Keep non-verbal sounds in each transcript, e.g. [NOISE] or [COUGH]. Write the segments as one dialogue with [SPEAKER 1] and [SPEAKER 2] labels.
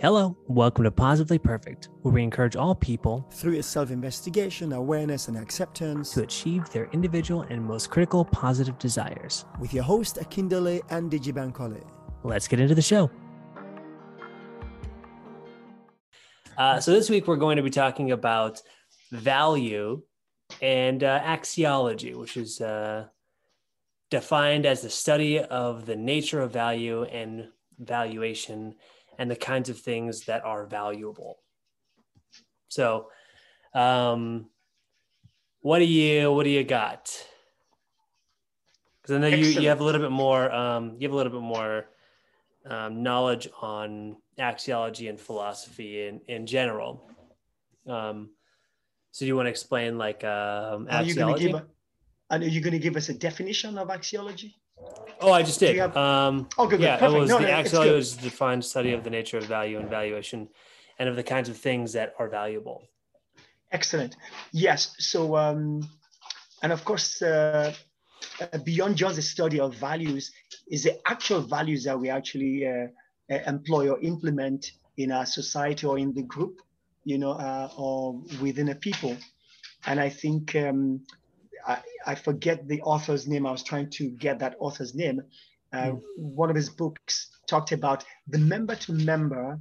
[SPEAKER 1] Hello, welcome to Positively Perfect, where we encourage all people
[SPEAKER 2] through self investigation, awareness, and acceptance
[SPEAKER 1] to achieve their individual and most critical positive desires.
[SPEAKER 2] With your host, Akindele and Dijibankole.
[SPEAKER 1] Let's get into the show. Uh, so, this week we're going to be talking about value and uh, axiology, which is uh, defined as the study of the nature of value and valuation and the kinds of things that are valuable. So, um, what do you what do you got? Because I know you you have a little bit more um, you have a little bit more um, knowledge on axiology and philosophy in in general. Um, so, do you want to explain like um, axiology?
[SPEAKER 3] and are you going to give us a definition of axiology?
[SPEAKER 1] Oh, I just did. Have... Um,
[SPEAKER 3] oh, good.
[SPEAKER 1] Yeah,
[SPEAKER 3] good.
[SPEAKER 1] it was no, the axiology was defined study of the nature of value and valuation, and of the kinds of things that are valuable.
[SPEAKER 3] Excellent. Yes. So, um, and of course, uh, uh, beyond just the study of values, is the actual values that we actually uh, uh employ or implement in our society or in the group, you know, uh, or within a people. And I think um, I, I, forget the author's name. I was trying to get that author's name. Uh, mm. One of his books talked about the member to member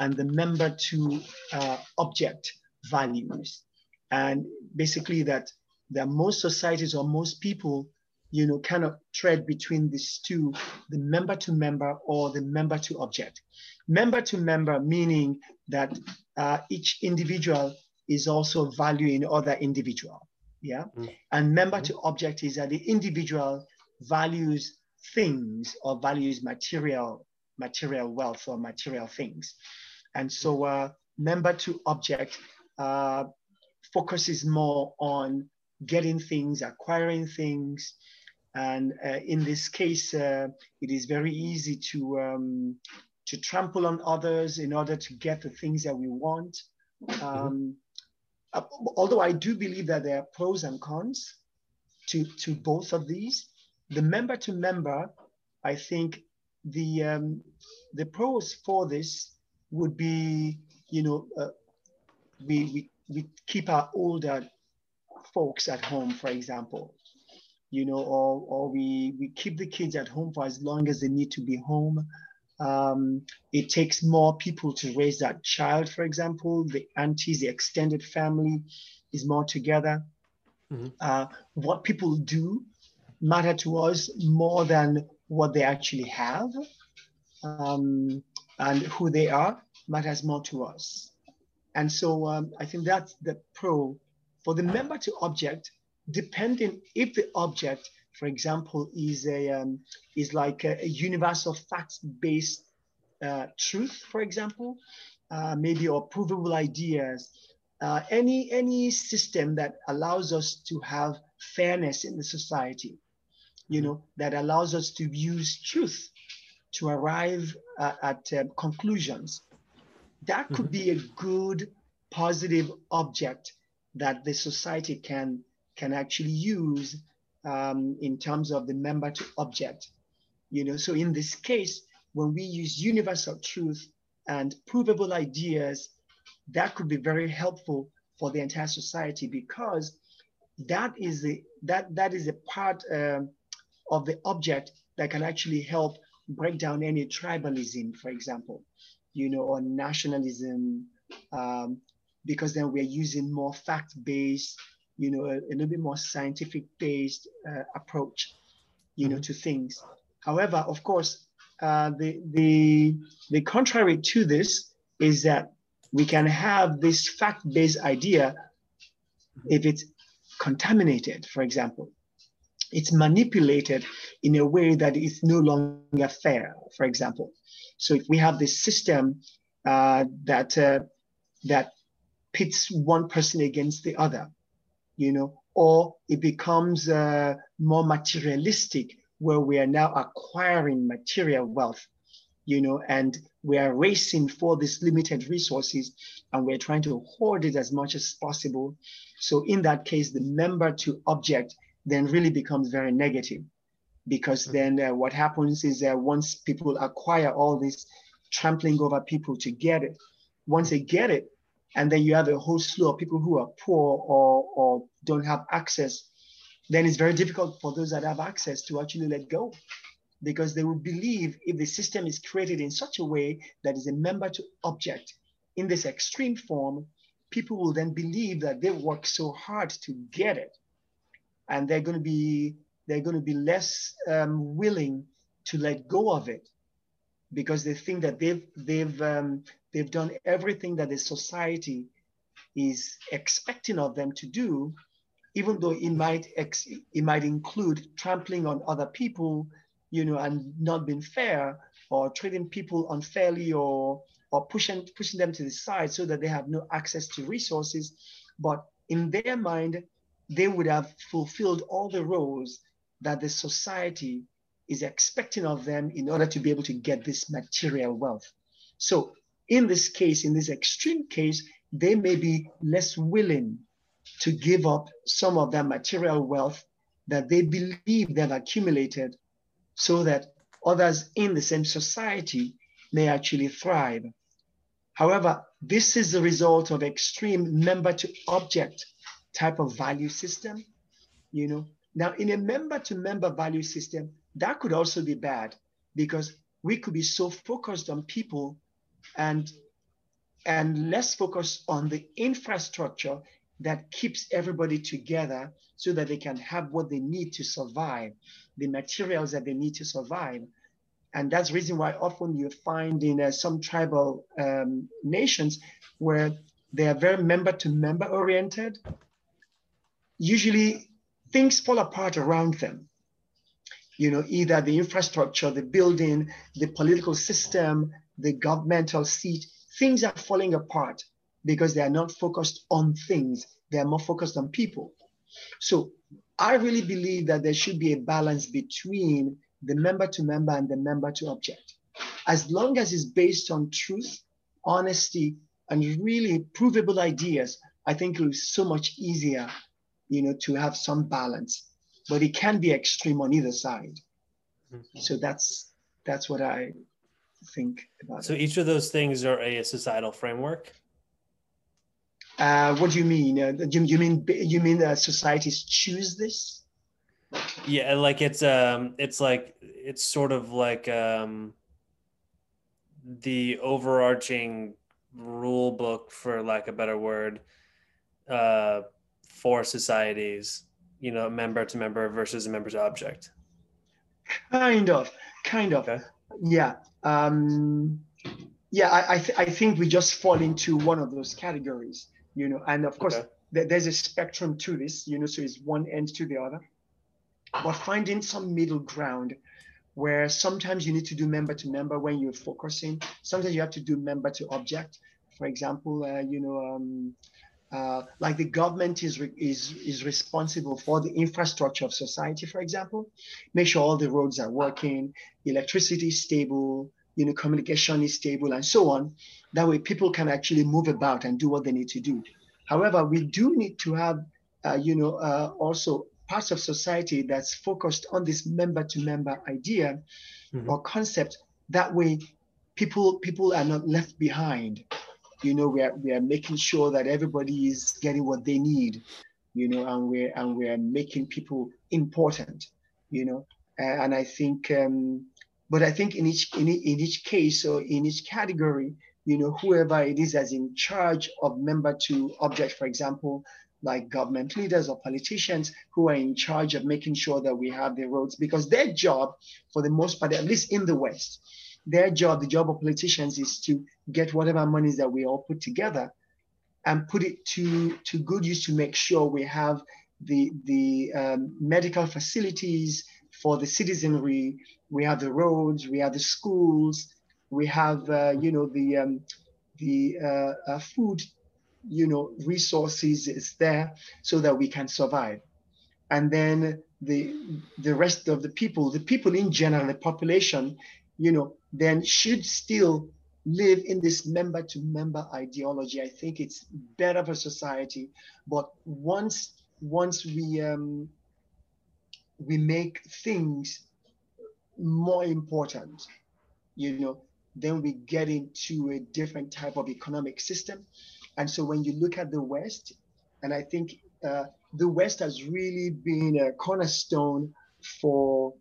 [SPEAKER 3] and the member to uh, object values. And basically, that that most societies or most people, you know, cannot tread between these two the member to member or the member to object. Member to member, meaning that uh, each individual is also valuing other individual yeah mm. and member mm. to object is that the individual values things or values material material wealth or material things and so uh, member to object uh, focuses more on getting things acquiring things and uh, in this case uh, it is very easy to um, to trample on others in order to get the things that we want mm-hmm. um, uh, although I do believe that there are pros and cons to, to both of these, the member to member, I think the um, the pros for this would be, you know, uh, we, we, we keep our older folks at home, for example, you know, or, or we, we keep the kids at home for as long as they need to be home. Um, it takes more people to raise that child, for example. The aunties, the extended family is more together. Mm-hmm. Uh, what people do matter to us more than what they actually have. Um, and who they are matters more to us. And so um, I think that's the pro. For the member to object, depending if the object for example, is a um, is like a, a universal facts-based uh, truth, for example, uh, maybe or provable ideas. Uh, any any system that allows us to have fairness in the society, you know, that allows us to use truth to arrive uh, at um, conclusions. That could mm-hmm. be a good, positive object that the society can can actually use um, in terms of the member to object. You know, so in this case, when we use universal truth and provable ideas, that could be very helpful for the entire society because that is the that that is a part um, of the object that can actually help break down any tribalism, for example, you know, or nationalism, um, because then we're using more fact-based you know, a, a little bit more scientific based uh, approach, you know, mm-hmm. to things. However, of course, uh, the, the, the contrary to this is that we can have this fact-based idea if it's contaminated, for example. It's manipulated in a way that is no longer fair, for example. So if we have this system uh, that, uh, that pits one person against the other, you know, or it becomes uh, more materialistic where we are now acquiring material wealth, you know, and we are racing for these limited resources and we're trying to hoard it as much as possible. So in that case, the member to object then really becomes very negative because mm-hmm. then uh, what happens is that once people acquire all this trampling over people to get it. Once they get it, and then you have a whole slew of people who are poor or, or don't have access, then it's very difficult for those that have access to actually let go. Because they will believe if the system is created in such a way that is a member to object in this extreme form, people will then believe that they worked so hard to get it. And they're going to be they're going to be less um, willing to let go of it because they think that they've they've um, they've done everything that the society is expecting of them to do, even though it might it might include trampling on other people, you know, and not being fair or treating people unfairly or or pushing pushing them to the side so that they have no access to resources. But in their mind, they would have fulfilled all the roles that the society is expecting of them in order to be able to get this material wealth. So in this case, in this extreme case, they may be less willing to give up some of their material wealth that they believe they've accumulated so that others in the same society may actually thrive. However, this is the result of extreme member to object type of value system, you know. Now, in a member to member value system, that could also be bad because we could be so focused on people and and less focus on the infrastructure that keeps everybody together so that they can have what they need to survive, the materials that they need to survive. And that's the reason why often you find in uh, some tribal um, nations where they are very member to member oriented, usually things fall apart around them. You know, either the infrastructure, the building, the political system, the governmental seat, things are falling apart because they are not focused on things, they are more focused on people. So I really believe that there should be a balance between the member to member and the member to object. As long as it's based on truth, honesty, and really provable ideas, I think it be so much easier you know, to have some balance, but it can be extreme on either side. Mm-hmm. So that's that's what I think about.
[SPEAKER 1] So it. each of those things are a societal framework.
[SPEAKER 3] Uh, what do you mean? Uh, you, you mean you mean that societies choose this?
[SPEAKER 1] Yeah, like it's um, it's like it's sort of like um, the overarching rule book, for lack of a better word, uh, for societies, you know, member to member versus a member to object?
[SPEAKER 3] Kind of, kind of. Okay. Yeah. Um, yeah, I, I, th- I, think we just fall into one of those categories, you know, and of course, okay. th- there's a spectrum to this, you know, so it's one end to the other. But finding some middle ground where sometimes you need to do member to member when you're focusing, sometimes you have to do member to object. For example, uh, you know, um, uh, like the government is, re- is, is responsible for the infrastructure of society, for example, make sure all the roads are working, electricity is stable, you know, communication is stable, and so on. That way, people can actually move about and do what they need to do. However, we do need to have, uh, you know, uh, also parts of society that's focused on this member-to-member idea mm-hmm. or concept. That way, people people are not left behind you know, we are, we are making sure that everybody is getting what they need, you know, and we're, and we're making people important, you know, and I think, um, but I think in each, in, in each case or in each category, you know, whoever it is that's in charge of member to object, for example, like government leaders or politicians who are in charge of making sure that we have the roads because their job for the most part at least in the west their job, the job of politicians, is to get whatever monies that we all put together and put it to, to good use to make sure we have the, the um, medical facilities for the citizenry, we have the roads, we have the schools, we have, uh, you know, the, um, the uh, uh, food, you know, resources is there so that we can survive. And then the, the rest of the people, the people in general, the population, you know, then should still live in this member to member ideology. I think it's better for society. But once once we um, we make things more important, you know, then we get into a different type of economic system. And so when you look at the West, and I think uh, the West has really been a cornerstone for,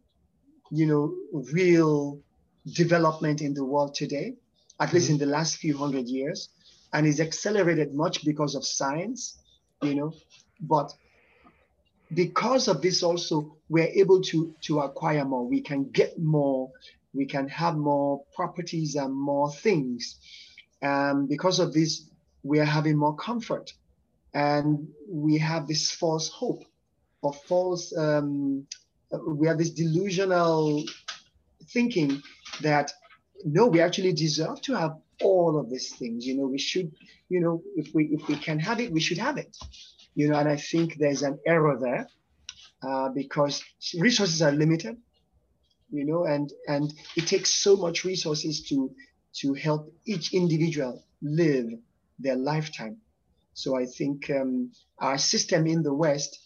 [SPEAKER 3] you know, real development in the world today, at mm-hmm. least in the last few hundred years, and is accelerated much because of science, you know, but because of this also we're able to to acquire more we can get more we can have more properties and more things. And because of this, we are having more comfort. And we have this false hope or false, um, we have this delusional thinking that no, we actually deserve to have all of these things. You know, we should, you know, if we if we can have it, we should have it. You know, and I think there's an error there uh, because resources are limited you know, and and it takes so much resources to to help each individual live their lifetime. So I think um, our system in the West,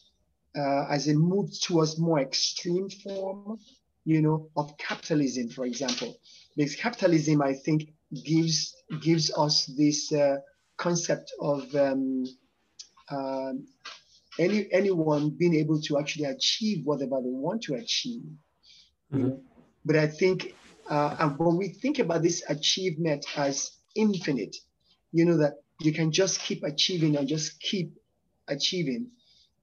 [SPEAKER 3] uh, as it moves towards more extreme form, you know, of capitalism, for example, because capitalism, I think, gives gives us this uh, concept of um, uh, any anyone being able to actually achieve whatever they want to achieve Mm-hmm. But I think uh, when we think about this achievement as infinite, you know, that you can just keep achieving and just keep achieving,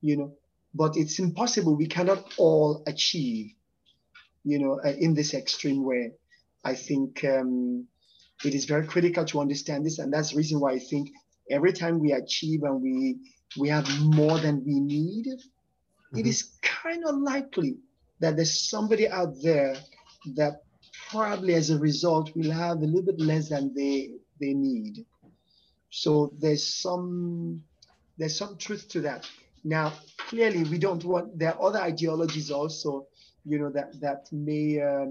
[SPEAKER 3] you know, but it's impossible. We cannot all achieve, you know, uh, in this extreme way. I think um, it is very critical to understand this. And that's the reason why I think every time we achieve and we we have more than we need, mm-hmm. it is kind of likely that there's somebody out there that probably as a result will have a little bit less than they they need. So there's some there's some truth to that. Now, clearly, we don't want. There are other ideologies also, you know, that that may uh,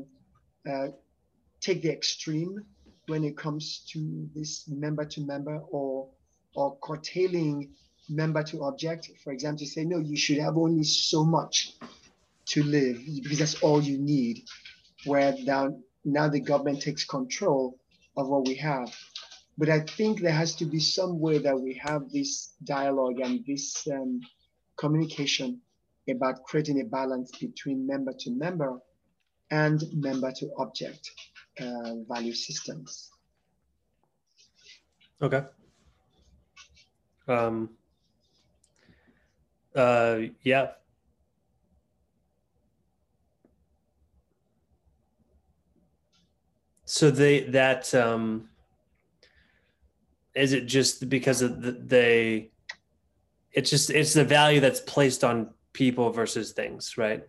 [SPEAKER 3] uh, take the extreme when it comes to this member to member or or curtailing member to object. For example, to say no, you should have only so much to live because that's all you need. Where now, now the government takes control of what we have. But I think there has to be some way that we have this dialogue and this um, communication about creating a balance between member to member and member to object uh, value systems.
[SPEAKER 1] Okay. Um, uh, yeah, So they that um is it just because of the, they it's just it's the value that's placed on people versus things, right?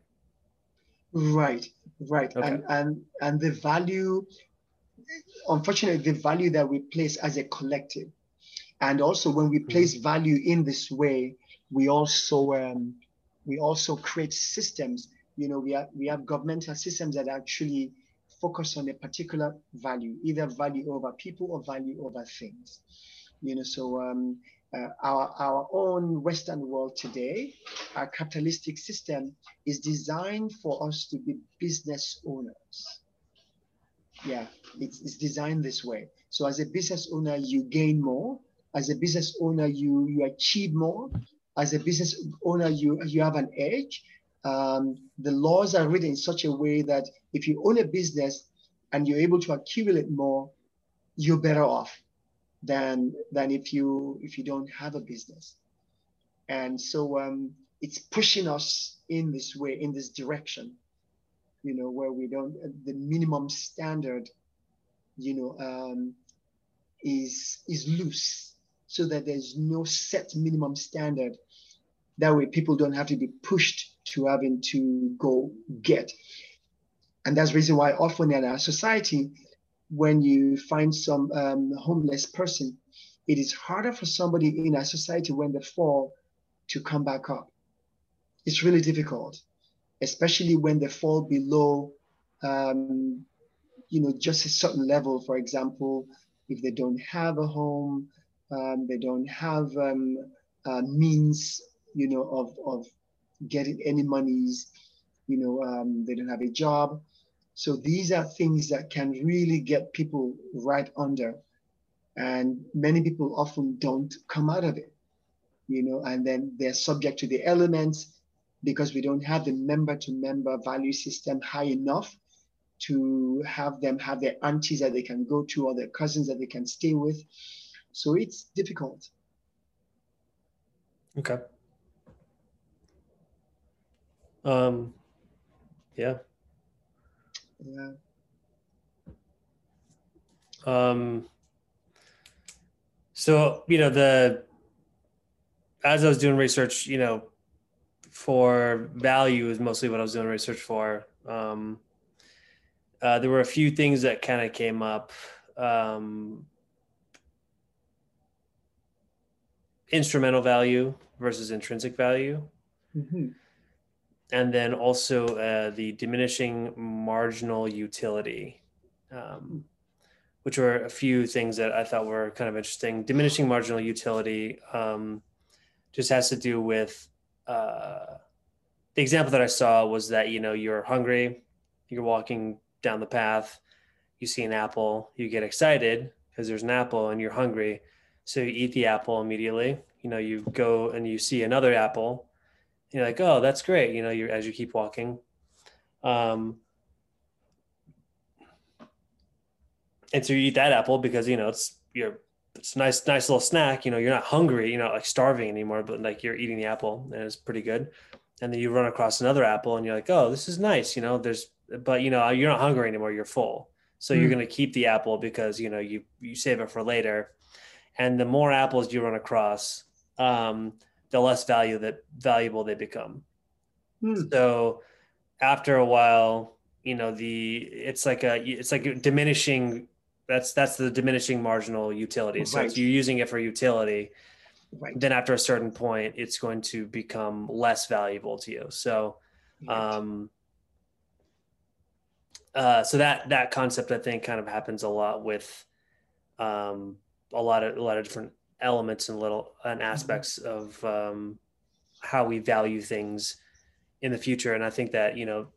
[SPEAKER 3] Right, right. Okay. And and and the value unfortunately the value that we place as a collective and also when we place mm-hmm. value in this way we also um, we also create systems you know we have we have governmental systems that actually focus on a particular value, either value over people or value over things. You know, so um, uh, our, our own Western world today, our capitalistic system is designed for us to be business owners. Yeah, it's, it's designed this way. So as a business owner, you gain more. As a business owner, you, you achieve more. As a business owner, you, you have an edge um, the laws are written in such a way that if you own a business and you're able to accumulate more, you're better off than than if you if you don't have a business. And so um, it's pushing us in this way, in this direction, you know, where we don't the minimum standard, you know, um, is is loose, so that there's no set minimum standard. That way, people don't have to be pushed to having to go get. And that's the reason why often in our society, when you find some um, homeless person, it is harder for somebody in our society when they fall to come back up. It's really difficult, especially when they fall below, um, you know, just a certain level. For example, if they don't have a home, um, they don't have um, uh, means, you know, of, of getting any monies. You know, um, they don't have a job. So these are things that can really get people right under. And many people often don't come out of it, you know, and then they're subject to the elements because we don't have the member to member value system high enough to have them have their aunties that they can go to or their cousins that they can stay with. So it's difficult.
[SPEAKER 1] Okay. Um, yeah.
[SPEAKER 3] Yeah.
[SPEAKER 1] Um, so, you know, the, as I was doing research, you know, for value is mostly what I was doing research for. Um, uh, there were a few things that kind of came up. Um, instrumental value versus intrinsic value.
[SPEAKER 3] Mm-hmm.
[SPEAKER 1] And then also uh, the diminishing marginal utility, um, which were a few things that I thought were kind of interesting. Diminishing marginal utility um, just has to do with uh, the example that I saw was that, you know, you're hungry, you're walking down the path, you see an apple, you get excited because there's an apple and you're hungry so you eat the apple immediately. You know, you go and you see another apple. You're like, oh, that's great. You know, you as you keep walking. Um, and so you eat that apple because you know it's you're it's a nice nice little snack. You know, you're not hungry. You're not like starving anymore, but like you're eating the apple and it's pretty good. And then you run across another apple and you're like, oh, this is nice. You know, there's but you know you're not hungry anymore. You're full. So mm. you're going to keep the apple because you know you you save it for later and the more apples you run across, um, the less value that valuable they become. Hmm. So after a while, you know, the it's like a it's like diminishing. That's that's the diminishing marginal utility. So right. if you're using it for utility, right. then after a certain point, it's going to become less valuable to you. So, um, uh, so that that concept I think kind of happens a lot with um, a lot of a lot of different elements and little and mm-hmm. aspects of um, how we value things in the future. And I think that you know,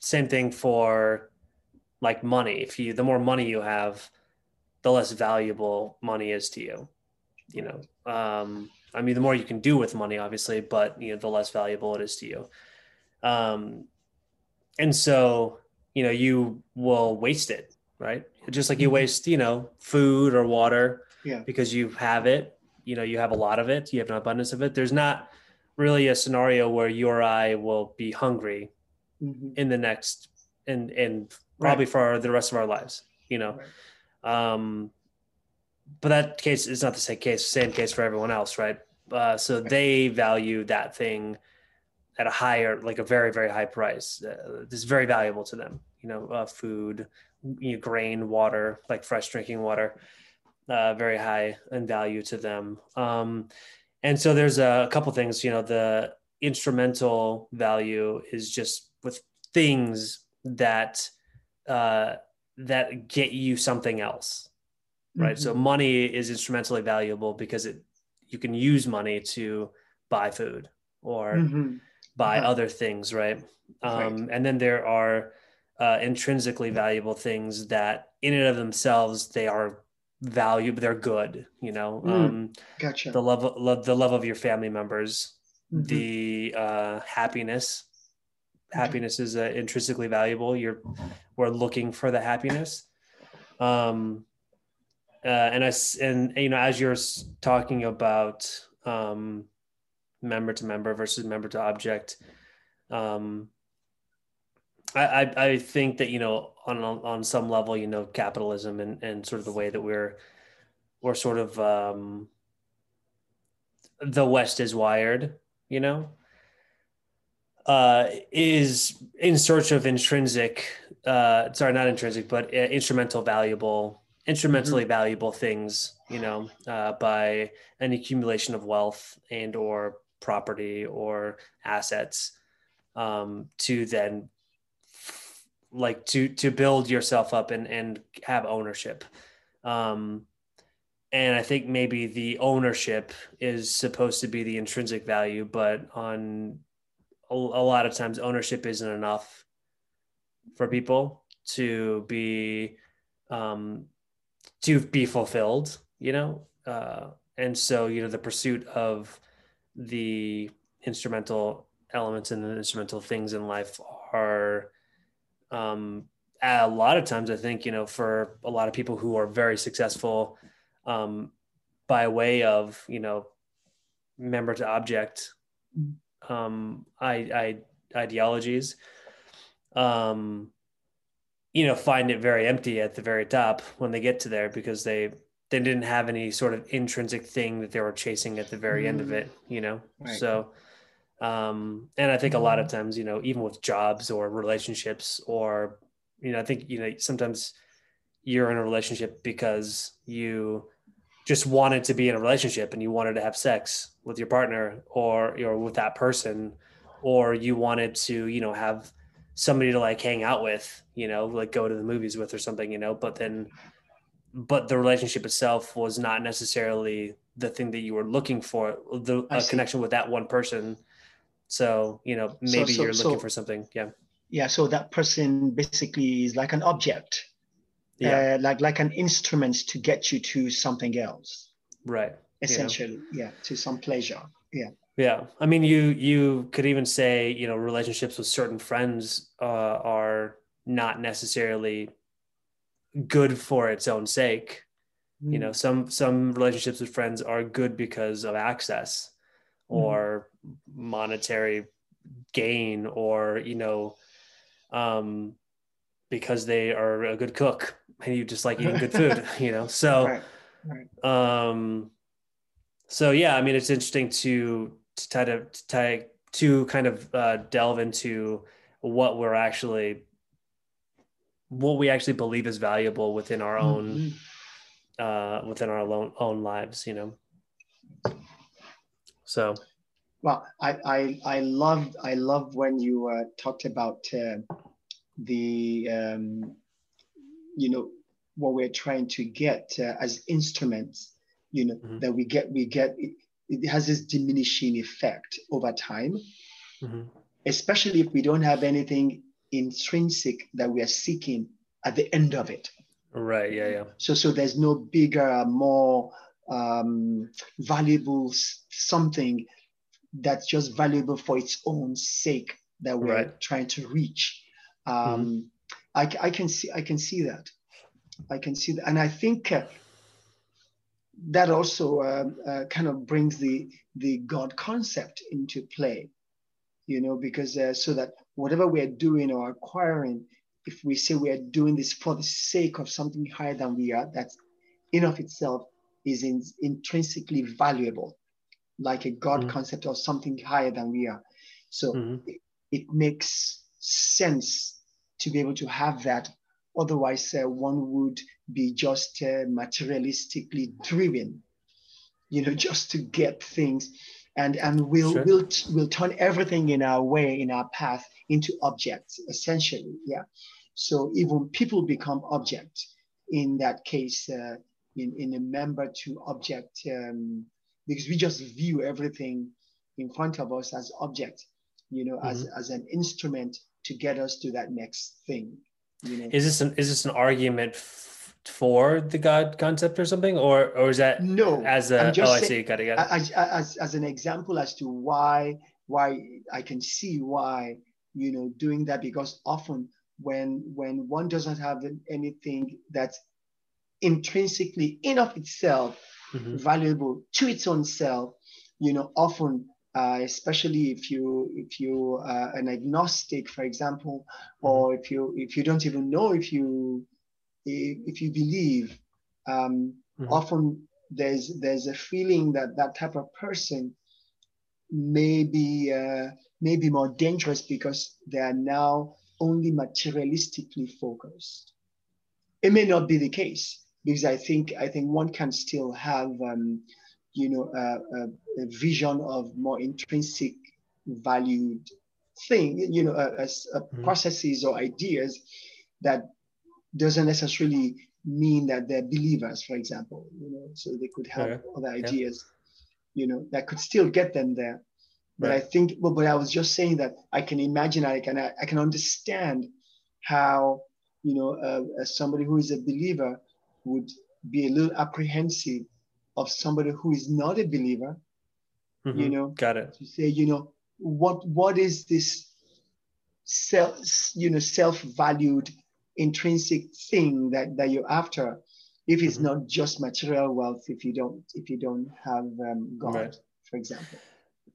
[SPEAKER 1] same thing for like money. If you the more money you have, the less valuable money is to you. You know, um, I mean, the more you can do with money, obviously, but you know, the less valuable it is to you. Um, and so, you know, you will waste it right? Just like you mm-hmm. waste, you know, food or water
[SPEAKER 3] yeah.
[SPEAKER 1] because you have it, you know, you have a lot of it, you have an abundance of it. There's not really a scenario where you or I will be hungry mm-hmm. in the next and and probably right. for the rest of our lives, you know. Right. Um but that case is not the same case, same case for everyone else, right? Uh, so right. they value that thing at a higher, like a very, very high price. Uh, this is very valuable to them, you know, uh, food, you know, grain, water, like fresh drinking water, uh, very high in value to them. Um, and so there's a, couple things, you know, the instrumental value is just with things that uh, that get you something else, right? Mm-hmm. So money is instrumentally valuable because it you can use money to buy food or mm-hmm. buy uh-huh. other things, right? Um, right? And then there are uh, intrinsically valuable things that in and of themselves they are value but they're good you know?
[SPEAKER 3] Mm, um gotcha.
[SPEAKER 1] the love, love the love of your family members mm-hmm. the uh happiness. Happiness is uh, intrinsically valuable. You're we're looking for the happiness. Um uh, and I and you know as you're talking about um member to member versus member to object um I, I think that you know on on some level you know capitalism and, and sort of the way that we're we're sort of um, the West is wired you know uh, is in search of intrinsic uh, sorry not intrinsic but uh, instrumental valuable instrumentally mm-hmm. valuable things you know uh, by an accumulation of wealth and or property or assets um, to then like to to build yourself up and and have ownership. Um and i think maybe the ownership is supposed to be the intrinsic value but on a, a lot of times ownership isn't enough for people to be um, to be fulfilled you know? Uh, and so you know the pursuit of the instrumental elements and the instrumental things in life are um, a lot of times i think you know for a lot of people who are very successful um, by way of you know member to object um, I, I ideologies um, you know find it very empty at the very top when they get to there because they they didn't have any sort of intrinsic thing that they were chasing at the very mm. end of it you know right. so um and i think a lot of times you know even with jobs or relationships or you know i think you know sometimes you're in a relationship because you just wanted to be in a relationship and you wanted to have sex with your partner or or with that person or you wanted to you know have somebody to like hang out with you know like go to the movies with or something you know but then but the relationship itself was not necessarily the thing that you were looking for the connection with that one person so you know maybe so, so, you're looking so, for something yeah.
[SPEAKER 3] Yeah so that person basically is like an object. Yeah. Uh, like like an instrument to get you to something else.
[SPEAKER 1] Right
[SPEAKER 3] essentially yeah to some pleasure yeah.
[SPEAKER 1] Yeah i mean you you could even say you know relationships with certain friends uh, are not necessarily good for its own sake. Mm. you know some some relationships with friends are good because of access mm. or monetary gain or you know um because they are a good cook and you just like eating good [LAUGHS] food you know so right. Right. um so yeah i mean it's interesting to to try to, to tie to kind of uh, delve into what we're actually what we actually believe is valuable within our own mm-hmm. uh, within our own, own lives you know so
[SPEAKER 3] well i i i loved i love when you uh, talked about uh, the um, you know what we're trying to get uh, as instruments you know mm-hmm. that we get we get it, it, has this diminishing effect over time mm-hmm. especially if we don't have anything intrinsic that we are seeking at the end of it.
[SPEAKER 1] Right. Yeah. Yeah.
[SPEAKER 3] So so there's no bigger, more um, valuable something that's just valuable for its own sake that we're right. trying to reach. Um, mm-hmm. I, I can see I can see that. I can see that, and I think uh, that also uh, uh, kind of brings the the God concept into play. You know, because uh, so that whatever we're doing or acquiring, if we say we are doing this for the sake of something higher than we are, that's in of itself is in, intrinsically valuable, like a God mm-hmm. concept or something higher than we are. So mm-hmm. it, it, makes sense to be able to have that. Otherwise, uh, one would be just uh, materialistically driven, you know, [LAUGHS] just to get things and and we'll sure. we'll we'll turn everything in our way in our path into objects essentially yeah so even people become objects in that case uh, in in a member to object um, because we just view everything in front of us as object you know mm-hmm. as as an instrument to get us to that next thing you know
[SPEAKER 1] is this an is this an argument for the God concept or something, or or is that
[SPEAKER 3] no
[SPEAKER 1] as a oh I see got it, got
[SPEAKER 3] it. As, as as an example as to why why I can see why you know doing that because often when when one doesn't have anything that's intrinsically in of itself mm-hmm. valuable to its own self you know often uh, especially if you if you uh, an agnostic for example mm-hmm. or if you if you don't even know if you if you believe, um, mm-hmm. often there's there's a feeling that that type of person may be uh, may be more dangerous because they are now only materialistically focused. It may not be the case because I think I think one can still have um, you know a, a, a, vision of more intrinsic valued thing you know a, mm-hmm. processes or ideas that doesn't necessarily mean that they're believers, for example. You know, so they could have yeah. other ideas, yeah. you know, that could still get them there. But right. I think, well, but I was just saying that I can imagine, I can, I can understand how you know uh, somebody who is a believer would be a little apprehensive of somebody who is not a believer.
[SPEAKER 1] Mhm.
[SPEAKER 3] You know,
[SPEAKER 1] got it.
[SPEAKER 3] to say, you know, what what is this self, you know, self-valued intrinsic thing that that you're after? If it's
[SPEAKER 1] Mhm.
[SPEAKER 3] not just material wealth, if you don't if you don't have um, God,
[SPEAKER 1] Right.
[SPEAKER 3] for example.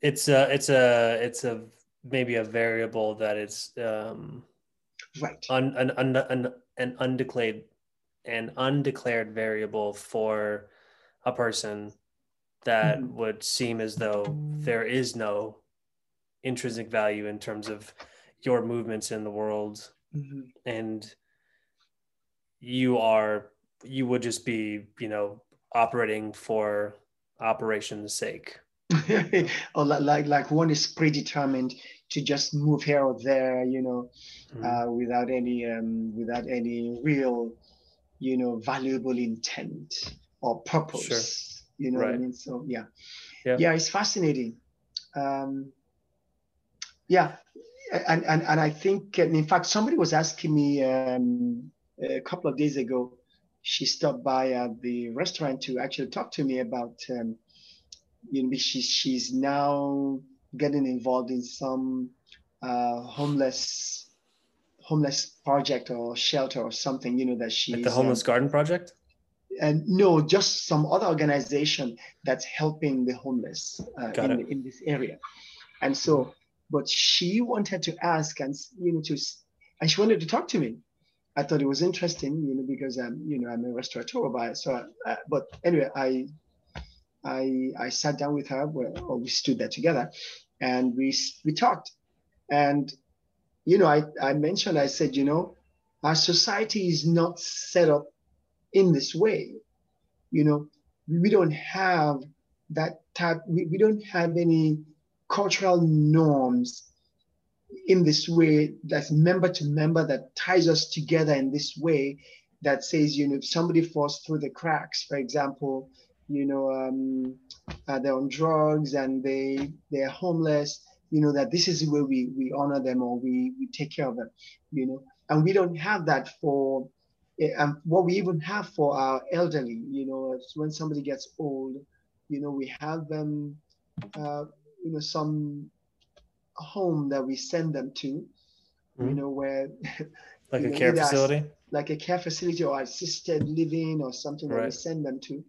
[SPEAKER 1] It's a it's a it's a maybe a variable that is um,
[SPEAKER 3] Right.
[SPEAKER 1] un, an, un, an, an undeclared an undeclared variable for a person that
[SPEAKER 3] Mhm.
[SPEAKER 1] would seem as though there is no intrinsic value in terms of your movements in the world
[SPEAKER 3] Mhm.
[SPEAKER 1] and you are you would just be you know operating for operation's sake [LAUGHS]
[SPEAKER 3] or like, like one is predetermined to just move here or there, you know,
[SPEAKER 1] Mhm.
[SPEAKER 3] uh, without any um, without any real, you know, valuable intent or purpose. You know what I mean? So yeah.
[SPEAKER 1] Yeah.
[SPEAKER 3] yeah, it's fascinating. Um, yeah, and and and I think, and in fact, somebody was asking me um, a couple of days ago. She stopped by at the restaurant to actually talk to me about, um, you know, she's she's now getting involved in some uh, homeless homeless project or shelter or something. You know that she
[SPEAKER 1] like the
[SPEAKER 3] um,
[SPEAKER 1] homeless garden project
[SPEAKER 3] and no, just some other organization that's helping the homeless uh, in, in this area. And so, but she wanted to ask and you know to, and she wanted to talk to me. I thought it was interesting, you know, because I'm, you know, I'm a restaurateur by so. Uh, but anyway, I, I, I sat down with her, well, or we stood there together, and we we talked, and, you know, I I mentioned I said, you know, our society is not set up in this way. You know, we don't have that type, we, we don't have any cultural norms in this way that's member to member that ties us together in this way that says, you know, if somebody falls through the cracks, for example, you know, um, uh, they're on drugs and they they're homeless, you know, that this is the way we we honor them or we we take care of them, you know, and we don't have that for eh, um, what we even have for our elderly, you know, when somebody gets old, you know, we have them, uh, you know, some home that we send them to, you
[SPEAKER 1] Mhm.
[SPEAKER 3] know, where [LAUGHS]
[SPEAKER 1] like a
[SPEAKER 3] know,
[SPEAKER 1] care facility?
[SPEAKER 3] like a care facility or assisted living or something that we send them to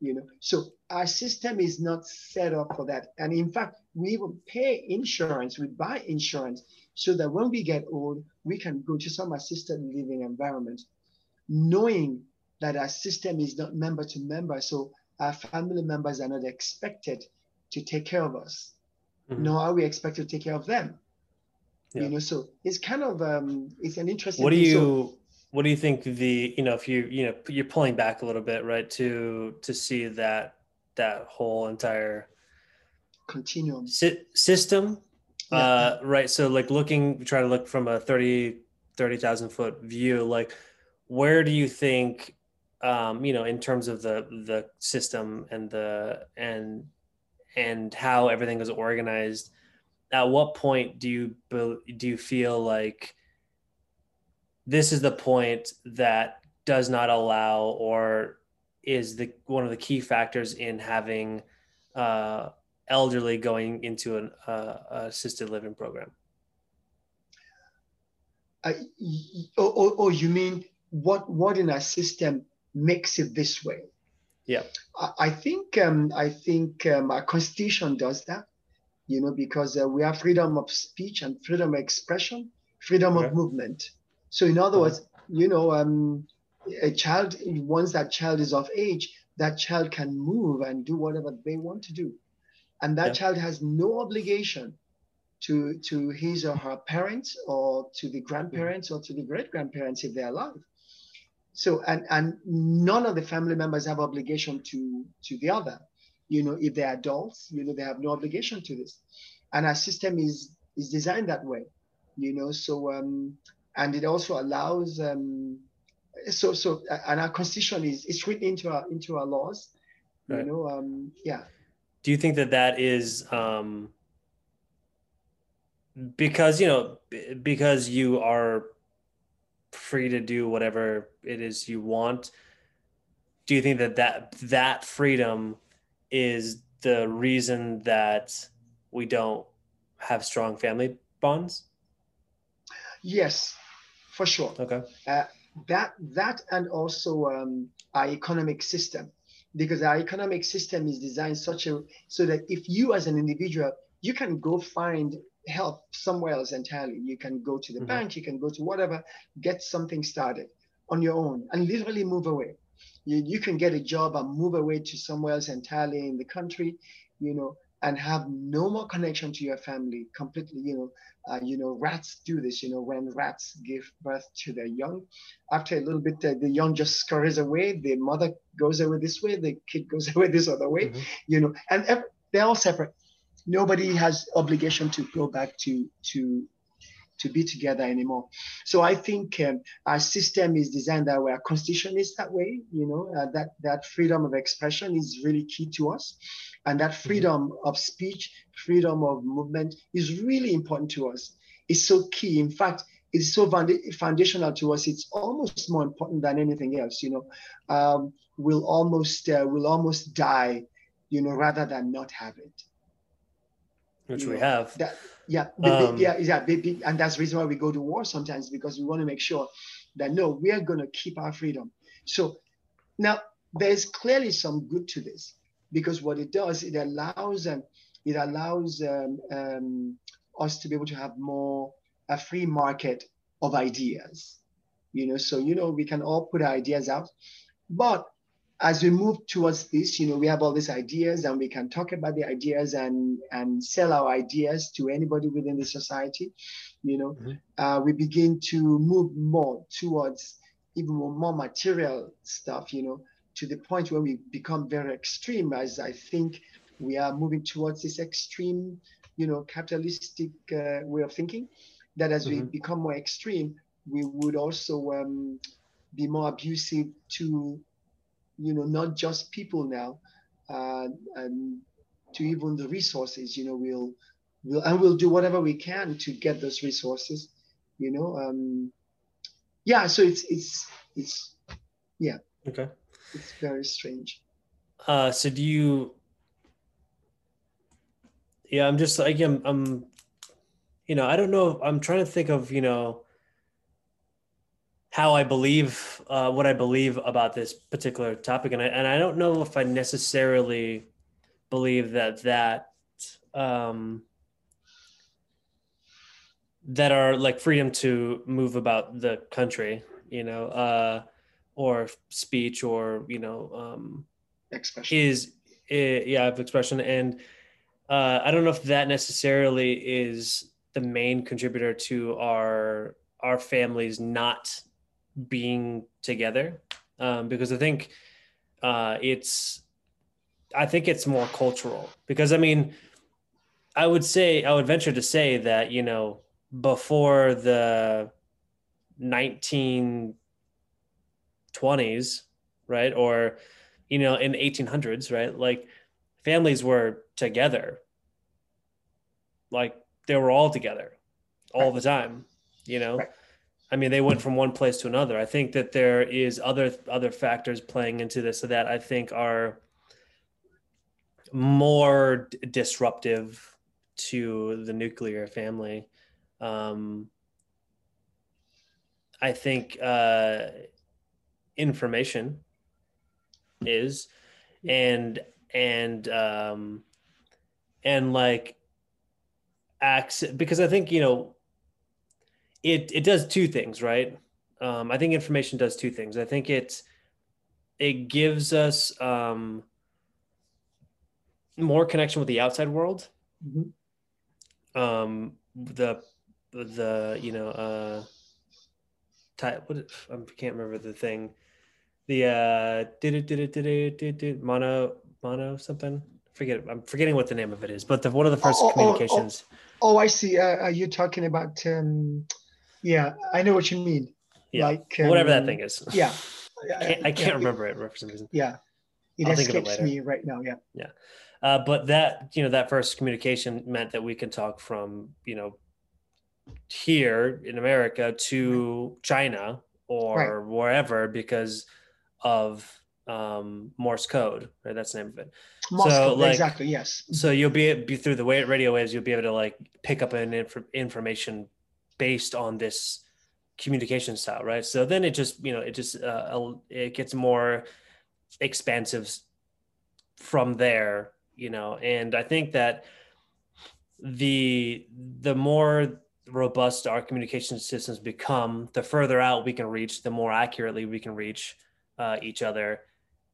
[SPEAKER 3] you know so our system is not set up for that and in fact we even pay insurance we buy insurance so that when we get old we can go to some assisted living environment knowing that our system is not member to member so our family members are not expected to take care of us
[SPEAKER 1] Mhm.
[SPEAKER 3] nor are we expected to take care of them
[SPEAKER 1] Yeah.
[SPEAKER 3] you know so it's kind of um it's an interesting
[SPEAKER 1] what do
[SPEAKER 3] thing. So-
[SPEAKER 1] you what do you think the you know if you you know you're pulling back a little bit right to to see that that whole entire
[SPEAKER 3] continuum
[SPEAKER 1] sy- system
[SPEAKER 3] Yeah.
[SPEAKER 1] uh right so like looking try to look from a 30 30,000 foot view like where do you think um you know in terms of the the system and the and and how everything is organized at what point do you do you feel like this is the point that does not allow or is the one of the key factors in having uh, elderly going into an uh, assisted living program.
[SPEAKER 3] I, oh, oh, oh, you mean what what in our system makes it this way?
[SPEAKER 1] Yeah.
[SPEAKER 3] I, I think um, I think um, our constitution does that, you know, because uh, we have freedom of speech and freedom of expression, freedom
[SPEAKER 1] Okay.
[SPEAKER 3] of movement. So in other
[SPEAKER 1] Mhm.
[SPEAKER 3] words, you know, um, a child once that child is of age, that child can move and do whatever they want to do, and that
[SPEAKER 1] Yeah.
[SPEAKER 3] child has no obligation to to his or her parents or to the grandparents or to the great grandparents if they're alive. So and and none of the family members have obligation to to the other. You know, if they're adults, you know, they have no obligation to this. And our system is is designed that way. You know, so um and it also allows um so so and our constitution is is written into our into our laws.
[SPEAKER 1] Right.
[SPEAKER 3] You know, um yeah.
[SPEAKER 1] Do you think that that is um, because you know because you are free to do whatever it is you want do you think that that that freedom is the reason that we don't have strong family bonds
[SPEAKER 3] yes for sure.
[SPEAKER 1] Okay.
[SPEAKER 3] Uh, that that and also um, our economic system because our economic system is designed such a so that if you as an individual you can go find help somewhere else entirely. You can go to the
[SPEAKER 1] Mhm.
[SPEAKER 3] bank you can go to whatever get something started on your own and literally move away. You, you can get a job and move away to somewhere else entirely in the country you know and have no more connection to your family completely you know uh, you know rats do this you know when rats give birth to their young. After a little bit uh, the young just scurries away the mother goes away this way the kid goes [LAUGHS] away this other way
[SPEAKER 1] Mhm.
[SPEAKER 3] you know and ev- they're all separate. Nobody has obligation to go back to to to be together anymore. So i think um, our system is designed that way. Our constitution is that way you know uh, that that freedom of expression is really key to us and that freedom of speech freedom of movement is really important to us. It's so key. In fact it's so founda- foundational to us. It's almost more important than anything else you know. Um, we'll almost uh, will almost die you know rather than not have it.
[SPEAKER 1] Which
[SPEAKER 3] you
[SPEAKER 1] we
[SPEAKER 3] know,
[SPEAKER 1] have.
[SPEAKER 3] that yeah
[SPEAKER 1] Um,
[SPEAKER 3] yeah yeah and that's the reason why we go to war sometimes because we want to make sure that no we are going to keep our freedom. So now there's clearly some good to this because what it does it allows um, it allows um, um, us to be able to have more a free market of ideas you know so you know we can all put ideas out but as we move towards this, you know, we have all these ideas and we can talk about the ideas and and sell our ideas to anybody within the society. You know,
[SPEAKER 1] Mhm.
[SPEAKER 3] uh, we begin to move more towards even more material stuff. You know, to the point where we become very extreme, as I think we are moving towards this extreme, you know, capitalistic uh, way of thinking. That as we
[SPEAKER 1] Mhm.
[SPEAKER 3] become more extreme, we would also um, be more abusive to you know, not just people now, uh, and to even the resources, you know, we'll, we'll, and we'll do whatever we can to get those resources, you know. Um, yeah, so it's, it's, it's, yeah.
[SPEAKER 1] okay
[SPEAKER 3] it's very strange.
[SPEAKER 1] Uh, so do you? Yeah, I'm just like I'm. I'm. You know, I don't know. I'm trying to think of you know how I believe uh, what I believe about this particular topic, and I and I don't know if I necessarily believe that that um, that are like freedom to move about the country, you know, uh, or speech, or you know. Um,
[SPEAKER 3] Expression.
[SPEAKER 1] is eh, yeah of expression and uh, i don't know if that necessarily is the main contributor to our our families not being together um, because i think uh, it's i think it's more cultural because i mean i would say i would venture to say that you know before the 1920s right? Or you know in the 1800s right? Like families were together. Like they were all together all the time you know?
[SPEAKER 3] Right.
[SPEAKER 1] i mean they went from one place to another. I think that there is other other factors playing into this that i think are more d- disruptive to the nuclear family. Um i think uh information is and and um and like acts because i think you know it it does two things right? Um i think information does two things. I think it it gives us um more connection with the outside world.
[SPEAKER 3] Mhm.
[SPEAKER 1] um the the you know uh type what I can't remember the thing the uh did it did it did it did it mono mono something forget I'm forgetting what the name of it is but the one of the first
[SPEAKER 3] Oh, oh, oh, oh.
[SPEAKER 1] communications
[SPEAKER 3] Oh, I see. Uh, are you talking about, um, yeah, I know what you mean.
[SPEAKER 1] yeah
[SPEAKER 3] Like,
[SPEAKER 1] whatever that
[SPEAKER 3] um,
[SPEAKER 1] thing is
[SPEAKER 3] Yeah. [LAUGHS]
[SPEAKER 1] I can't, I can't
[SPEAKER 3] it-
[SPEAKER 1] remember it for some reason
[SPEAKER 3] Yeah. It
[SPEAKER 1] I'll of it
[SPEAKER 3] me right now. Yeah.
[SPEAKER 1] uh, but that you know that first communication meant that we can talk from you know here in America to China or right. wherever because of um, Morse code, right? That's the name of it.
[SPEAKER 3] Morse so, code, like, exactly. Yes.
[SPEAKER 1] So you'll be, be through the way it radio waves, you'll be able to like pick up an inf- information based on this communication style, right? So then it just, you know, it just uh, it gets more expansive from there, you know. And I think that the the more robust our communication systems become, the further out we can reach, the more accurately we can reach uh, each other.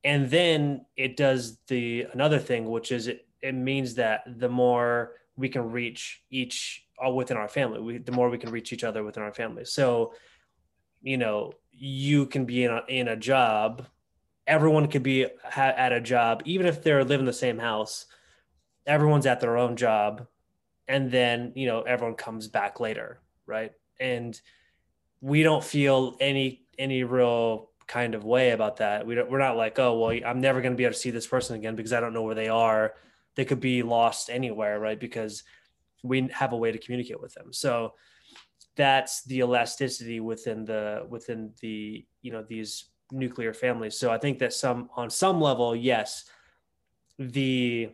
[SPEAKER 1] And then it does the another thing which is it, it means that the more we can reach each all uh, within our family we, the more we can reach each other within our family. So you know you can be in a, in a job everyone could be ha- at a job even if they're living in the same house everyone's at their own job and then you know everyone comes back later right? And we don't feel any any real kind of way about that. We don't, we're not like, oh, well, I'm never going to be able to see this person again because I don't know where they are. They could be lost anywhere, right? Because we have a way to communicate with them. So that's the elasticity within the within the you know these nuclear families. So I think that some on some level, yes, the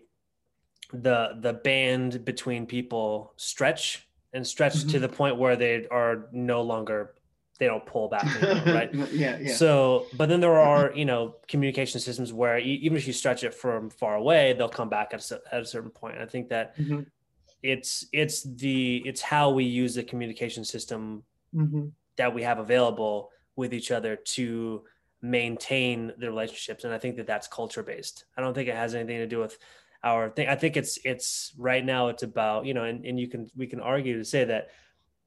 [SPEAKER 1] the the band between people stretch and stretch mm-hmm. to the point where they are no longer they don't pull back [LAUGHS] anymore, right?
[SPEAKER 3] Yeah, yeah.
[SPEAKER 1] So but then there are you know communication systems where even if you stretch it from far away they'll come back at a, at a certain point. I think that mm-hmm. it's it's the it's how we use the communication system mm-hmm. that we have available with each other to maintain the relationships. And i think that that's culture based i don't think it has anything to do with our thing. I think it's it's right now it's about you know and, and you can we can argue to say that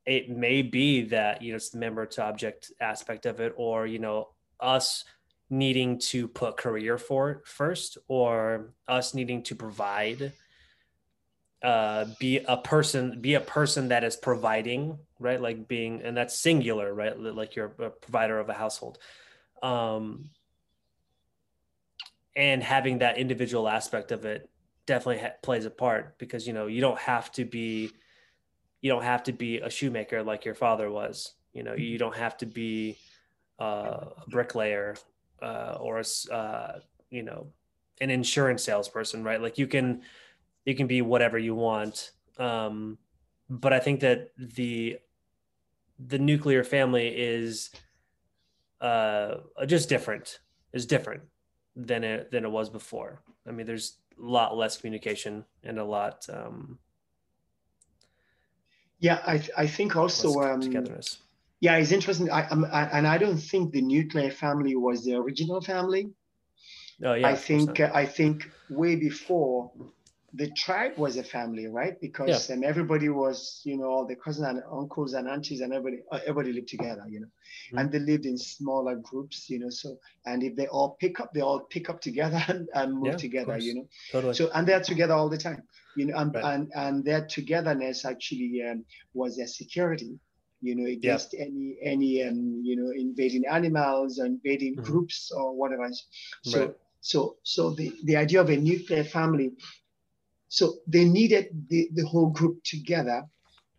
[SPEAKER 1] it may be that you know it's the member to object aspect of it or you know us needing to put career for first or us needing to provide uh be a person be a person that is providing right? Like being and that's singular right? Like you're a provider of a household. Um and having that individual aspect of it definitely ha- plays a part because you know you don't have to be you don't have to be a shoemaker like your father was. You know, you don't have to be uh, a bricklayer uh, or a, uh, you know, an insurance salesperson, right? Like you can, you can be whatever you want. Um, but I think that the the nuclear family is uh, just different. Is different than it than it was before. I mean, there's a lot less communication and a lot um,
[SPEAKER 3] yeah, I, th- I think also um, togetherness. Yeah, it's interesting. I, I, and I don't think the nuclear family was the original family.
[SPEAKER 1] Oh yeah.
[SPEAKER 3] I think uh, I think way before the tribe was a family, right? Because yeah. um, everybody was, you know, all the cousins and uncles and aunties and everybody, uh, everybody lived together, you know, mm-hmm. and they lived in smaller groups, you know. So, and if they all pick up, they all pick up together [LAUGHS] and, and move yeah, together, you know.
[SPEAKER 1] Totally.
[SPEAKER 3] So, and they're together all the time, you know, and right. and, and their togetherness actually um, was their security, you know, against yeah. any any um, you know invading animals, or invading mm-hmm. groups or whatever. So. Right. So, so the, the idea of a nuclear family so they needed the, the whole group together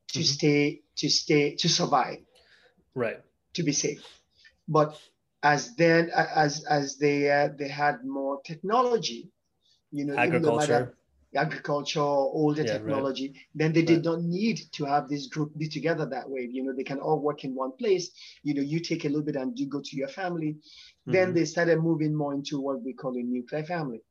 [SPEAKER 3] to mm-hmm. stay, to stay, to survive.
[SPEAKER 1] Right.
[SPEAKER 3] To be safe. But as then, as as they uh, they had more technology, you know,
[SPEAKER 1] agriculture,
[SPEAKER 3] agriculture, older yeah, technology, right. then they did right. not need to have this group be together that way. You know, they can all work in one place. You know, you take a little bit and you go to your family. Mm-hmm. Then they started moving more into what we call a nuclear family.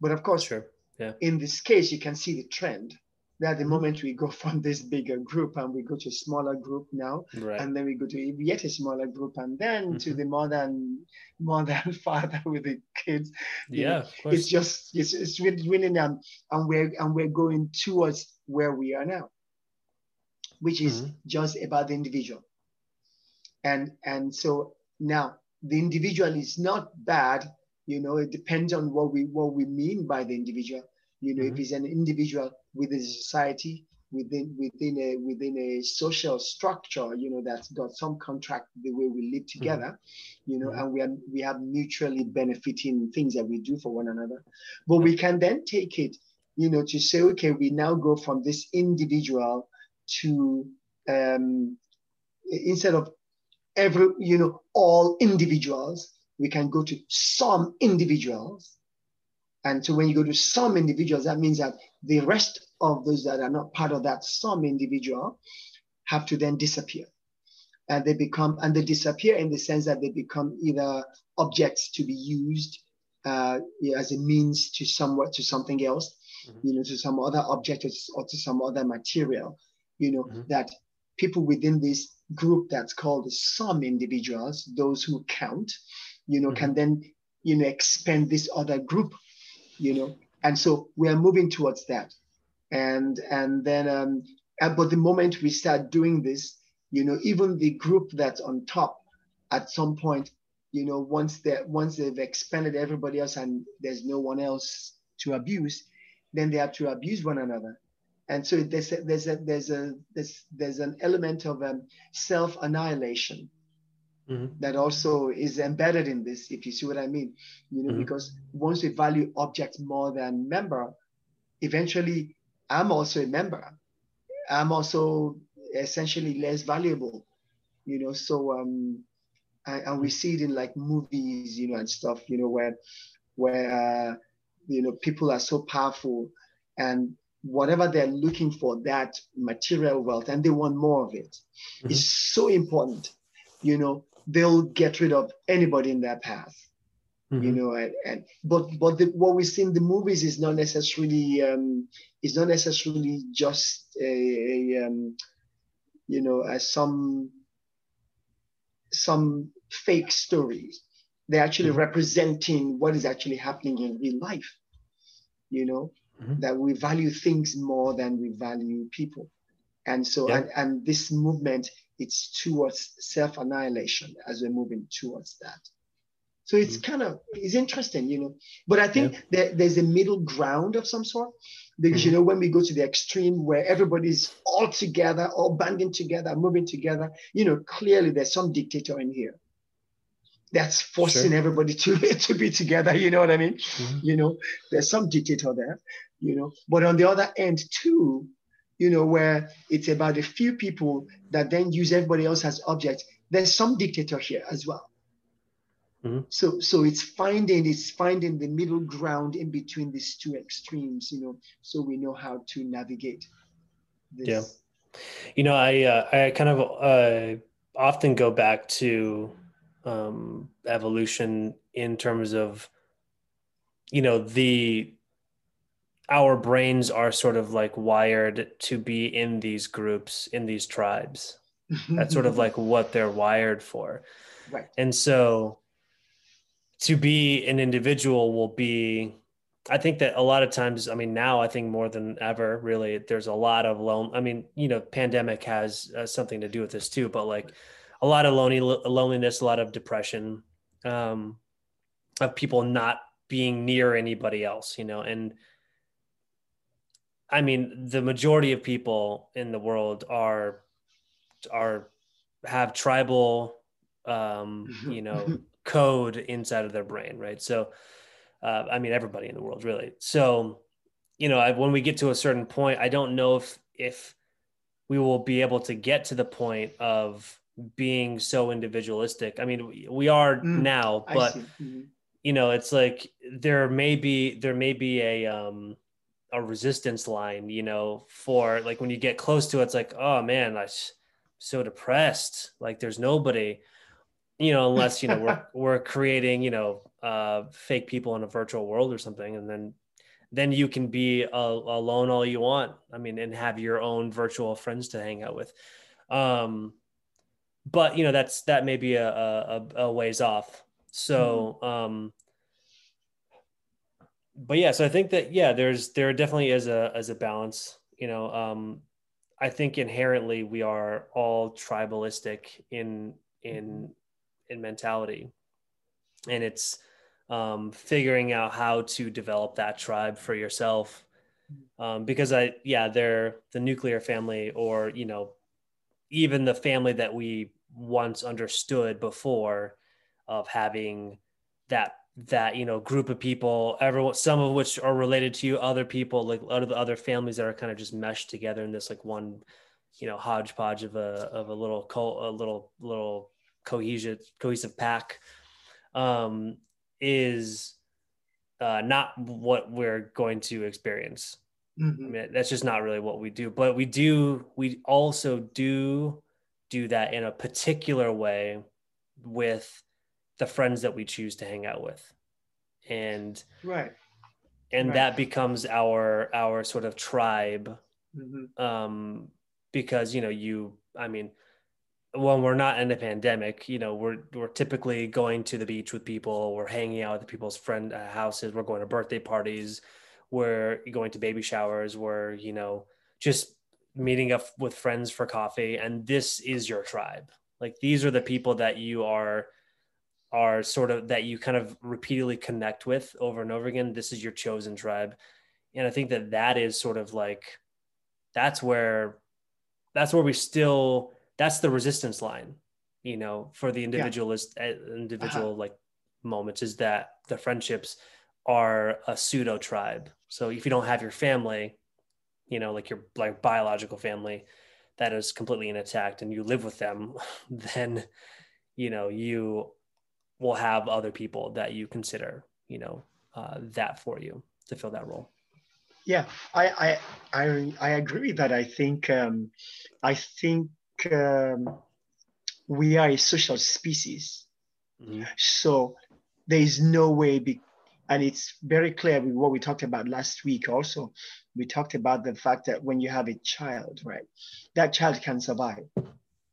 [SPEAKER 3] But of course,
[SPEAKER 1] sure yeah.
[SPEAKER 3] In this case, you can see the trend that the mm-hmm. moment we go from [LAUGHS] this bigger group and we go to a smaller group now,
[SPEAKER 1] right.
[SPEAKER 3] and then we go to yet a smaller group, and then mm-hmm. to the more than more than [LAUGHS] father with the kids.
[SPEAKER 1] Yeah,
[SPEAKER 3] it's just it's it's really winning and and we're and we're going towards where we are now, which is mm-hmm. just about the individual. And and so now the individual is not bad you know it depends on what we what we mean by the individual you know mm-hmm. if it's an individual within society within within a within a social structure you know that's got some contract the way we live together mm-hmm. you know mm-hmm. and we are we have mutually benefiting things that we do for one another but we can then take it you know to say okay we now go from this individual to um, instead of every, you know, all individuals, we can go to some individuals. And so when you go to some individuals, that means that the rest of those that are not part of that some individual have to then disappear. And they become, and they disappear in the sense that they become either objects to be used uh, as a means to somewhat to something else, mm-hmm. you know, to some other object or to some other material, you know, mm-hmm. that people within this group that's called some individuals, those who count, you know, mm-hmm. can then, you know, expand this other group, you know, and so we are moving towards that, and and then, um, but the moment we start doing this, you know, even the group that's on top, at some point, you know, once they once they've expanded everybody else and there's no one else to abuse, then they have to abuse one another. And so there's a, there's a, there's a there's there's an element of um, self annihilation mm-hmm. that also is embedded in this, if you see what I mean. You know, mm-hmm. because once we value objects more than member, eventually I'm also a member. I'm also essentially less valuable. You know, so um, and, and we see it in like movies, you know, and stuff, you know, where where uh, you know people are so powerful and whatever they're looking for, that material wealth, and they want more of it, mm-hmm. is so important. You know, they'll get rid of anybody in their path. Mm-hmm. You know, and, and but but the, what we see in the movies is not necessarily um, is not necessarily just a, a um, you know as some some fake stories. They're actually mm-hmm. representing what is actually happening in real life. You know, mm-hmm. that we value things more than we value people. And so, yeah. and, and this movement, it's towards self-annihilation as we're moving towards that. So it's mm-hmm. kind of it's interesting, you know. But I think yeah. that there's a middle ground of some sort because mm-hmm. you know when we go to the extreme where everybody's all together, all banding together, moving together, you know, clearly there's some dictator in here that's forcing sure. everybody to to be together. You know what I mean? Mm-hmm. You know, there's some dictator there. You know, but on the other end too, you know, where it's about a few people that then use everybody else as objects. There's some dictator here as well Mm-hmm. So, so it's finding it's finding the middle ground in between these two extremes, you know, so we know how to navigate.
[SPEAKER 1] This. Yeah, you know, I uh, I kind of uh, often go back to um, evolution in terms of, you know, the our brains are sort of like wired to be in these groups in these tribes. That's sort of like [LAUGHS] what they're wired for.
[SPEAKER 3] Right.
[SPEAKER 1] And so to be an individual will be I think that a lot of times, I mean, now I think more than ever, really, there's a lot of lone. I mean, you know, pandemic has uh, something to do with this too, but like a lot of lonely, loneliness, a lot of depression, um, of people not being near anybody else, you know, and I mean, the majority of people in the world are are have tribal, um, you know, code inside of their brain, right? So, uh, I mean, everybody in the world, really. So, you know, I, when we get to a certain point, I don't know if if we will be able to get to the point of being so individualistic. I mean, we are mm, now, but mm-hmm. you know, it's like there may be there may be a um a resistance line, you know, for like when you get close to it, it's like, oh man, I'm so depressed. Like there's nobody you know, unless you know we're [LAUGHS] we're creating you know uh, fake people in a virtual world or something, and then then you can be a, alone all you want. I mean, and have your own virtual friends to hang out with. Um, but you know, that's that may be a a, a ways off. So, mm-hmm. um, but yeah, so I think that yeah, there's there definitely is a as a balance. You know, um, I think inherently we are all tribalistic in in in mentality. And it's um, figuring out how to develop that tribe for yourself. Um, because i yeah they're the nuclear family or you know even the family that we once understood before of having that that you know group of people everyone some of which are related to you other people like out of the other families that are kind of just meshed together in this like one you know hodgepodge of a of a little co- a little little cohesive cohesive pack um, is uh, not what we're going to experience.
[SPEAKER 3] Mhm.
[SPEAKER 1] I mean, that's just not really what we do. But we do we also do do that in a particular way with the friends that we choose to hang out with, and
[SPEAKER 3] Right.
[SPEAKER 1] and
[SPEAKER 3] Right.
[SPEAKER 1] that becomes our our sort of tribe
[SPEAKER 3] Mhm.
[SPEAKER 1] um, because you know you i mean when we're not in a pandemic you know we're we're typically going to the beach with people. We're hanging out at people's friend uh, houses. We're going to birthday parties. We're going to baby showers. We're you know just meeting up with friends for coffee. And this is your tribe. Like these are the people that you are are sort of that you kind of repeatedly connect with over and over again this is your chosen tribe. And i think that that is sort of like that's where that's where we still that's the resistance line you know for the individualist uh, individual like moments is that the friendships are a pseudo tribe so if you don't have your family you know like your like biological family that is completely intact and you live with them [LAUGHS] then you know you will have other people that you consider you know uh, that for you to fill that role
[SPEAKER 3] Yeah, I I I, I agree with that. I think um, I think um, we are a social species,
[SPEAKER 1] Mhm.
[SPEAKER 3] so there is no way. Be, and it's very clear with what we talked about last week. Also, we talked about the fact that when you have a child, right, that child can survive.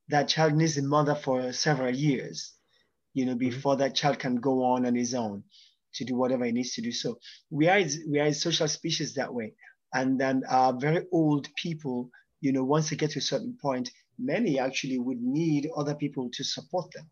[SPEAKER 3] That child needs a mother for several years, you know, before that child can go on on his own to do whatever he needs to do. So we are we are a social species that way. And then uh, very old people, you know, once they get to a certain point, many actually would need other people to support them.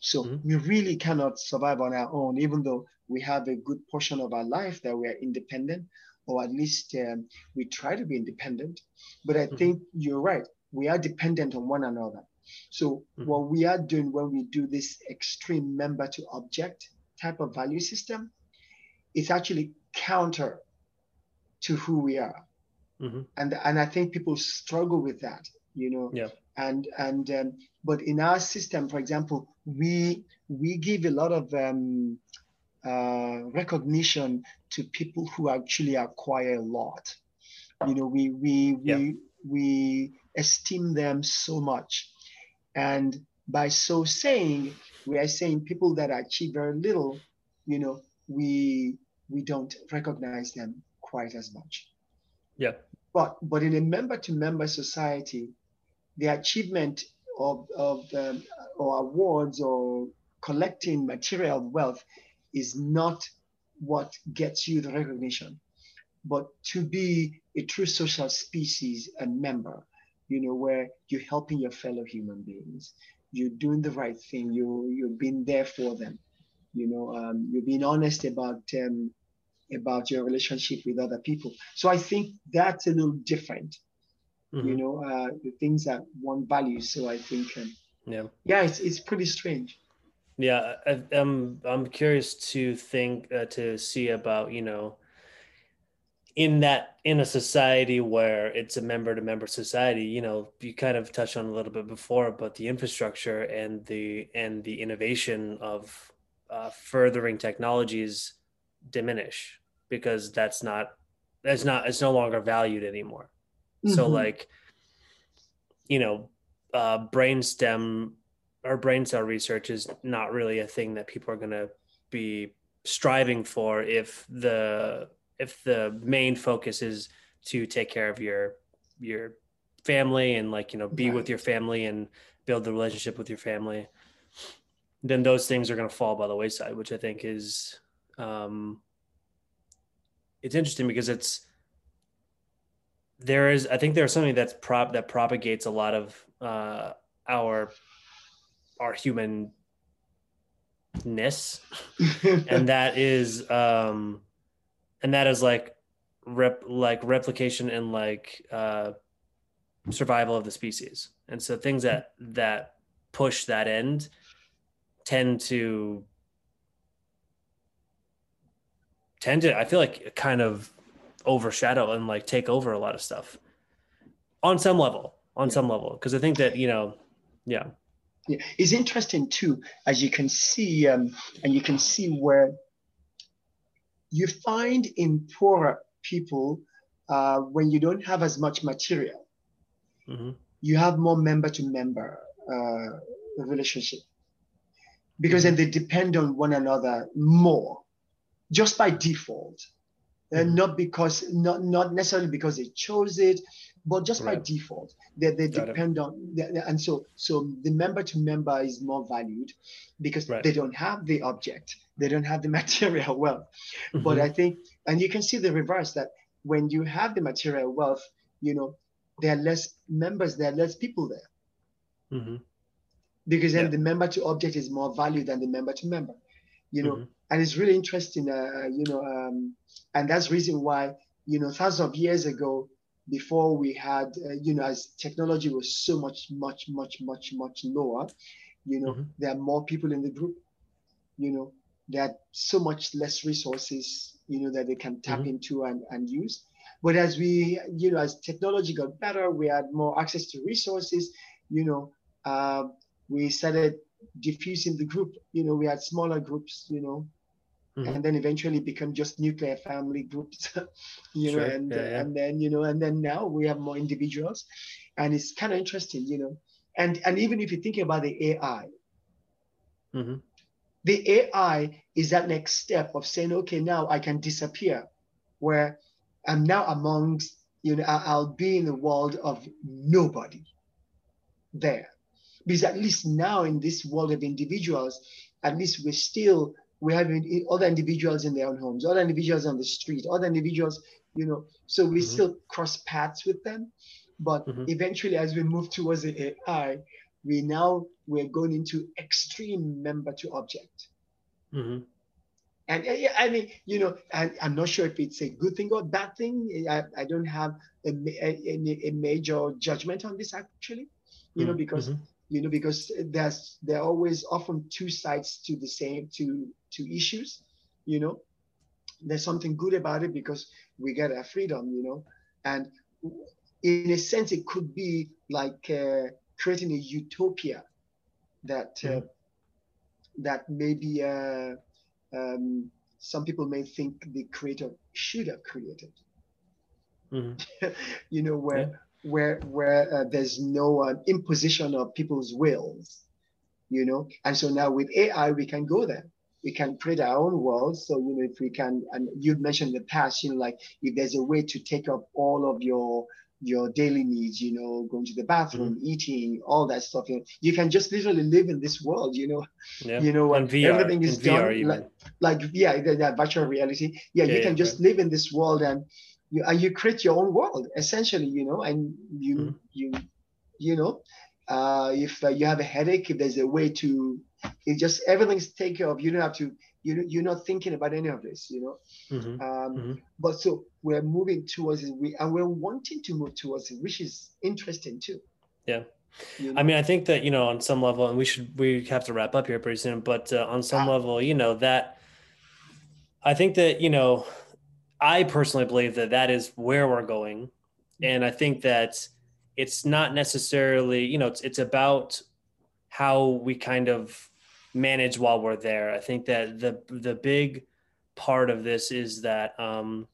[SPEAKER 3] So
[SPEAKER 1] Mhm.
[SPEAKER 3] we really cannot survive on our own, even though we have a good portion of our life that we are independent, or at least um, we try to be independent. But I
[SPEAKER 1] Mhm.
[SPEAKER 3] think you're right. We are dependent on one another. So
[SPEAKER 1] Mhm.
[SPEAKER 3] what we are doing when we do this extreme member to object type of value system, it's actually counter to who we are.
[SPEAKER 1] Mhm.
[SPEAKER 3] And and I think people struggle with that, you know.
[SPEAKER 1] Yeah.
[SPEAKER 3] And and um, but in our system, for example, we we give a lot of um, uh, recognition to people who actually acquire a lot. You know, we we we
[SPEAKER 1] Yeah.
[SPEAKER 3] we esteem them so much, and by so saying, we are saying people that achieve very little, you know, we we don't recognize them quite as much.
[SPEAKER 1] Yeah.
[SPEAKER 3] But but in a member-to-member society, the achievement of of um, or awards or collecting material wealth is not what gets you the recognition, but to be a true social species and member, you know, where you're helping your fellow human beings, you're doing the right thing, you you've been there for them, you know, um, you're being honest about um, about your relationship with other people. So I think that's a little different, you
[SPEAKER 1] Mhm.
[SPEAKER 3] know, uh, the things that one values. So I think, um,
[SPEAKER 1] Yeah.
[SPEAKER 3] yeah, it's it's pretty strange.
[SPEAKER 1] Yeah, I, I'm I'm curious to think uh, to see about you know in that in a society where it's a member to member society you know you kind of touched on a little bit before but the infrastructure and the and the innovation of uh, furthering technologies diminish because that's not that's not it's no longer valued anymore so
[SPEAKER 3] Mhm.
[SPEAKER 1] like you know uh brainstem or brain cell research is not really a thing that people are going to be striving for if the if the main focus is to take care of your your family and like you know be with your family and build the relationship with your family then those things are going to fall by the wayside which i think is um it's interesting because it's there is i think there's something that's prop that propagates a lot of uh our our humanness [LAUGHS] and that is um and that is like rep like replication and like uh survival of the species. And so things that that push that end tend to tend to i feel like kind of overshadow and like take over a lot of stuff on some level on some level. Because i think that you know yeah.
[SPEAKER 3] Yeah, it's interesting too, as you can see, um, and you can see where you find in poorer people uh, when you don't have as much material, mm-hmm. you have more member to member uh, relationship because mm-hmm. then they depend on one another more just by default and mm-hmm. not because not not necessarily because they chose it but just right. by default they, they depend it. on and so so the member to member is more valued because right. they don't have the object they don't have the [LAUGHS] material wealth mm-hmm. but i think and you can see the reverse that when you have the material wealth you know there are less members there are less people there mm-hmm. because then yeah. the member to object is more valued than the member to member you know mm-hmm. and it's really interesting uh, you know um, and that's reason why you know thousands of years ago before we had, uh, you know, as technology was so much, much, much, much, much lower, you know, mm-hmm. there are more people in the group, you know, there are so much less resources, you know, that they can tap mm-hmm. into and, and use. But as we, you know, as technology got better, we had more access to resources, you know, uh, we started diffusing the group, you know, we had smaller groups, you know, Mm-hmm. and then eventually become just nuclear family groups [LAUGHS] you sure. know and yeah, yeah. and then you know and then now we have more individuals and it's kind of interesting you know and and even if you think about the ai mm-hmm. the ai is that next step of saying okay now i can disappear where i'm now amongst you know i'll be in the world of nobody there because at least now in this world of individuals at least we're still we have other individuals in their own homes, other individuals on the street, other individuals, you know, so we mm-hmm. still cross paths with them. But mm-hmm. eventually, as we move towards the AI, we now we're going into extreme member to object. Mm-hmm. And yeah, I mean, you know, I, am not sure if it's a good thing or bad thing. I, I don't have a, a, a major judgment on this actually, you know, mm-hmm. because mm-hmm you know because there's there are always often two sides to the same to to issues you know? There's something good about it because we get our freedom you know? And in a sense it could be like uh, creating a utopia that uh, that maybe uh, um, some people may think the creator should have created. Mm-hmm. [LAUGHS] you know where yeah where where uh, there's no uh, imposition of people's wills, you know. And so now with AI, we can go there. We can create our own world. So you know, if we can, and you mentioned in the past, you know, like if there's a way to take up all of your your daily needs, you know, going to the bathroom, mm-hmm. eating, all that stuff. You, know, you can just literally live in this world, you know. Yeah. You know, and VR, everything is done like, like, yeah, that, virtual reality. Yeah, yeah you can yeah, just right. live in this world and you and you create your own world essentially you know and you mm-hmm. you you know uh, if uh, you have a headache if there's a way to it just everything's taken care of you don't have to you you're not thinking about any of this you know mm-hmm. Um, mm-hmm. but so we're moving towards it we and we're wanting to move towards it which is interesting too
[SPEAKER 1] yeah you know? I mean, I think that you know, on some level, and we should we have to wrap up here pretty soon. But uh, on some ah. level, you know, that I think that you know I personally believe that that is where we're going, and I think that it's not necessarily you know it's it's about how we kind of manage while we're there. I think that the the big part of this is that um,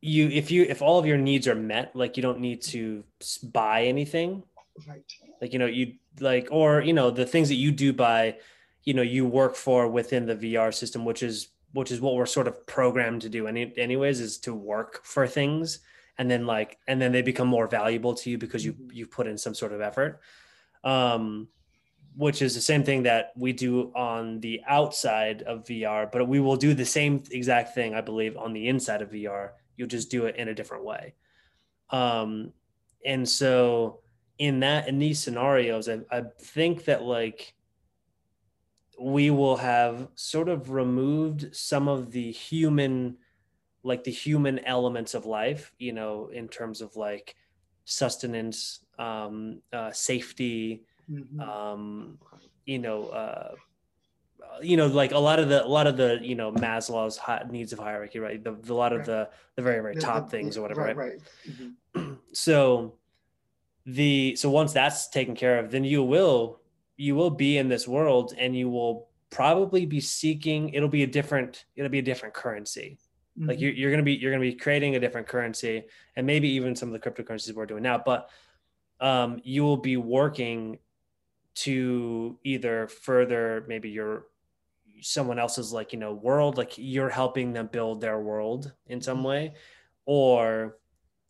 [SPEAKER 1] you if you if all of your needs are met, like you don't need to buy anything, right? Like you know you like or you know the things that you do buy you know you work for within the VR system, which is which is what we're sort of programmed to do any, anyways is to work for things. And then like and then they become more valuable to you because you mm-hmm. you've put in some sort of effort. Um which is the same thing that we do on the outside of VR but we will do the same exact thing I believe on the inside of VR you'll just do it in a different way. Um and so in that in these scenarios I, I think that like we will have sort of removed some of the human like the human elements of life you know in terms of like sustenance um, uh, safety mm-hmm. um, you know uh, you know like a lot of the a lot of the you know maslow's needs of hierarchy right the, the a lot of
[SPEAKER 3] Right.
[SPEAKER 1] the the very very top
[SPEAKER 3] the-
[SPEAKER 1] things or whatever
[SPEAKER 3] right,
[SPEAKER 1] right,
[SPEAKER 3] right. Mhm. [CLEARS THROAT]
[SPEAKER 1] so the so once that's taken care of then you will you will be in this world and you will probably be seeking it'll be a different it'll be a different currency. Like
[SPEAKER 3] Mhm.
[SPEAKER 1] you're, you're gonna be you're gonna be creating a different currency and maybe even some of the cryptocurrencies we're doing now but um, you will be working to either further maybe your someone else's like you know world like you're helping them build their world in some way or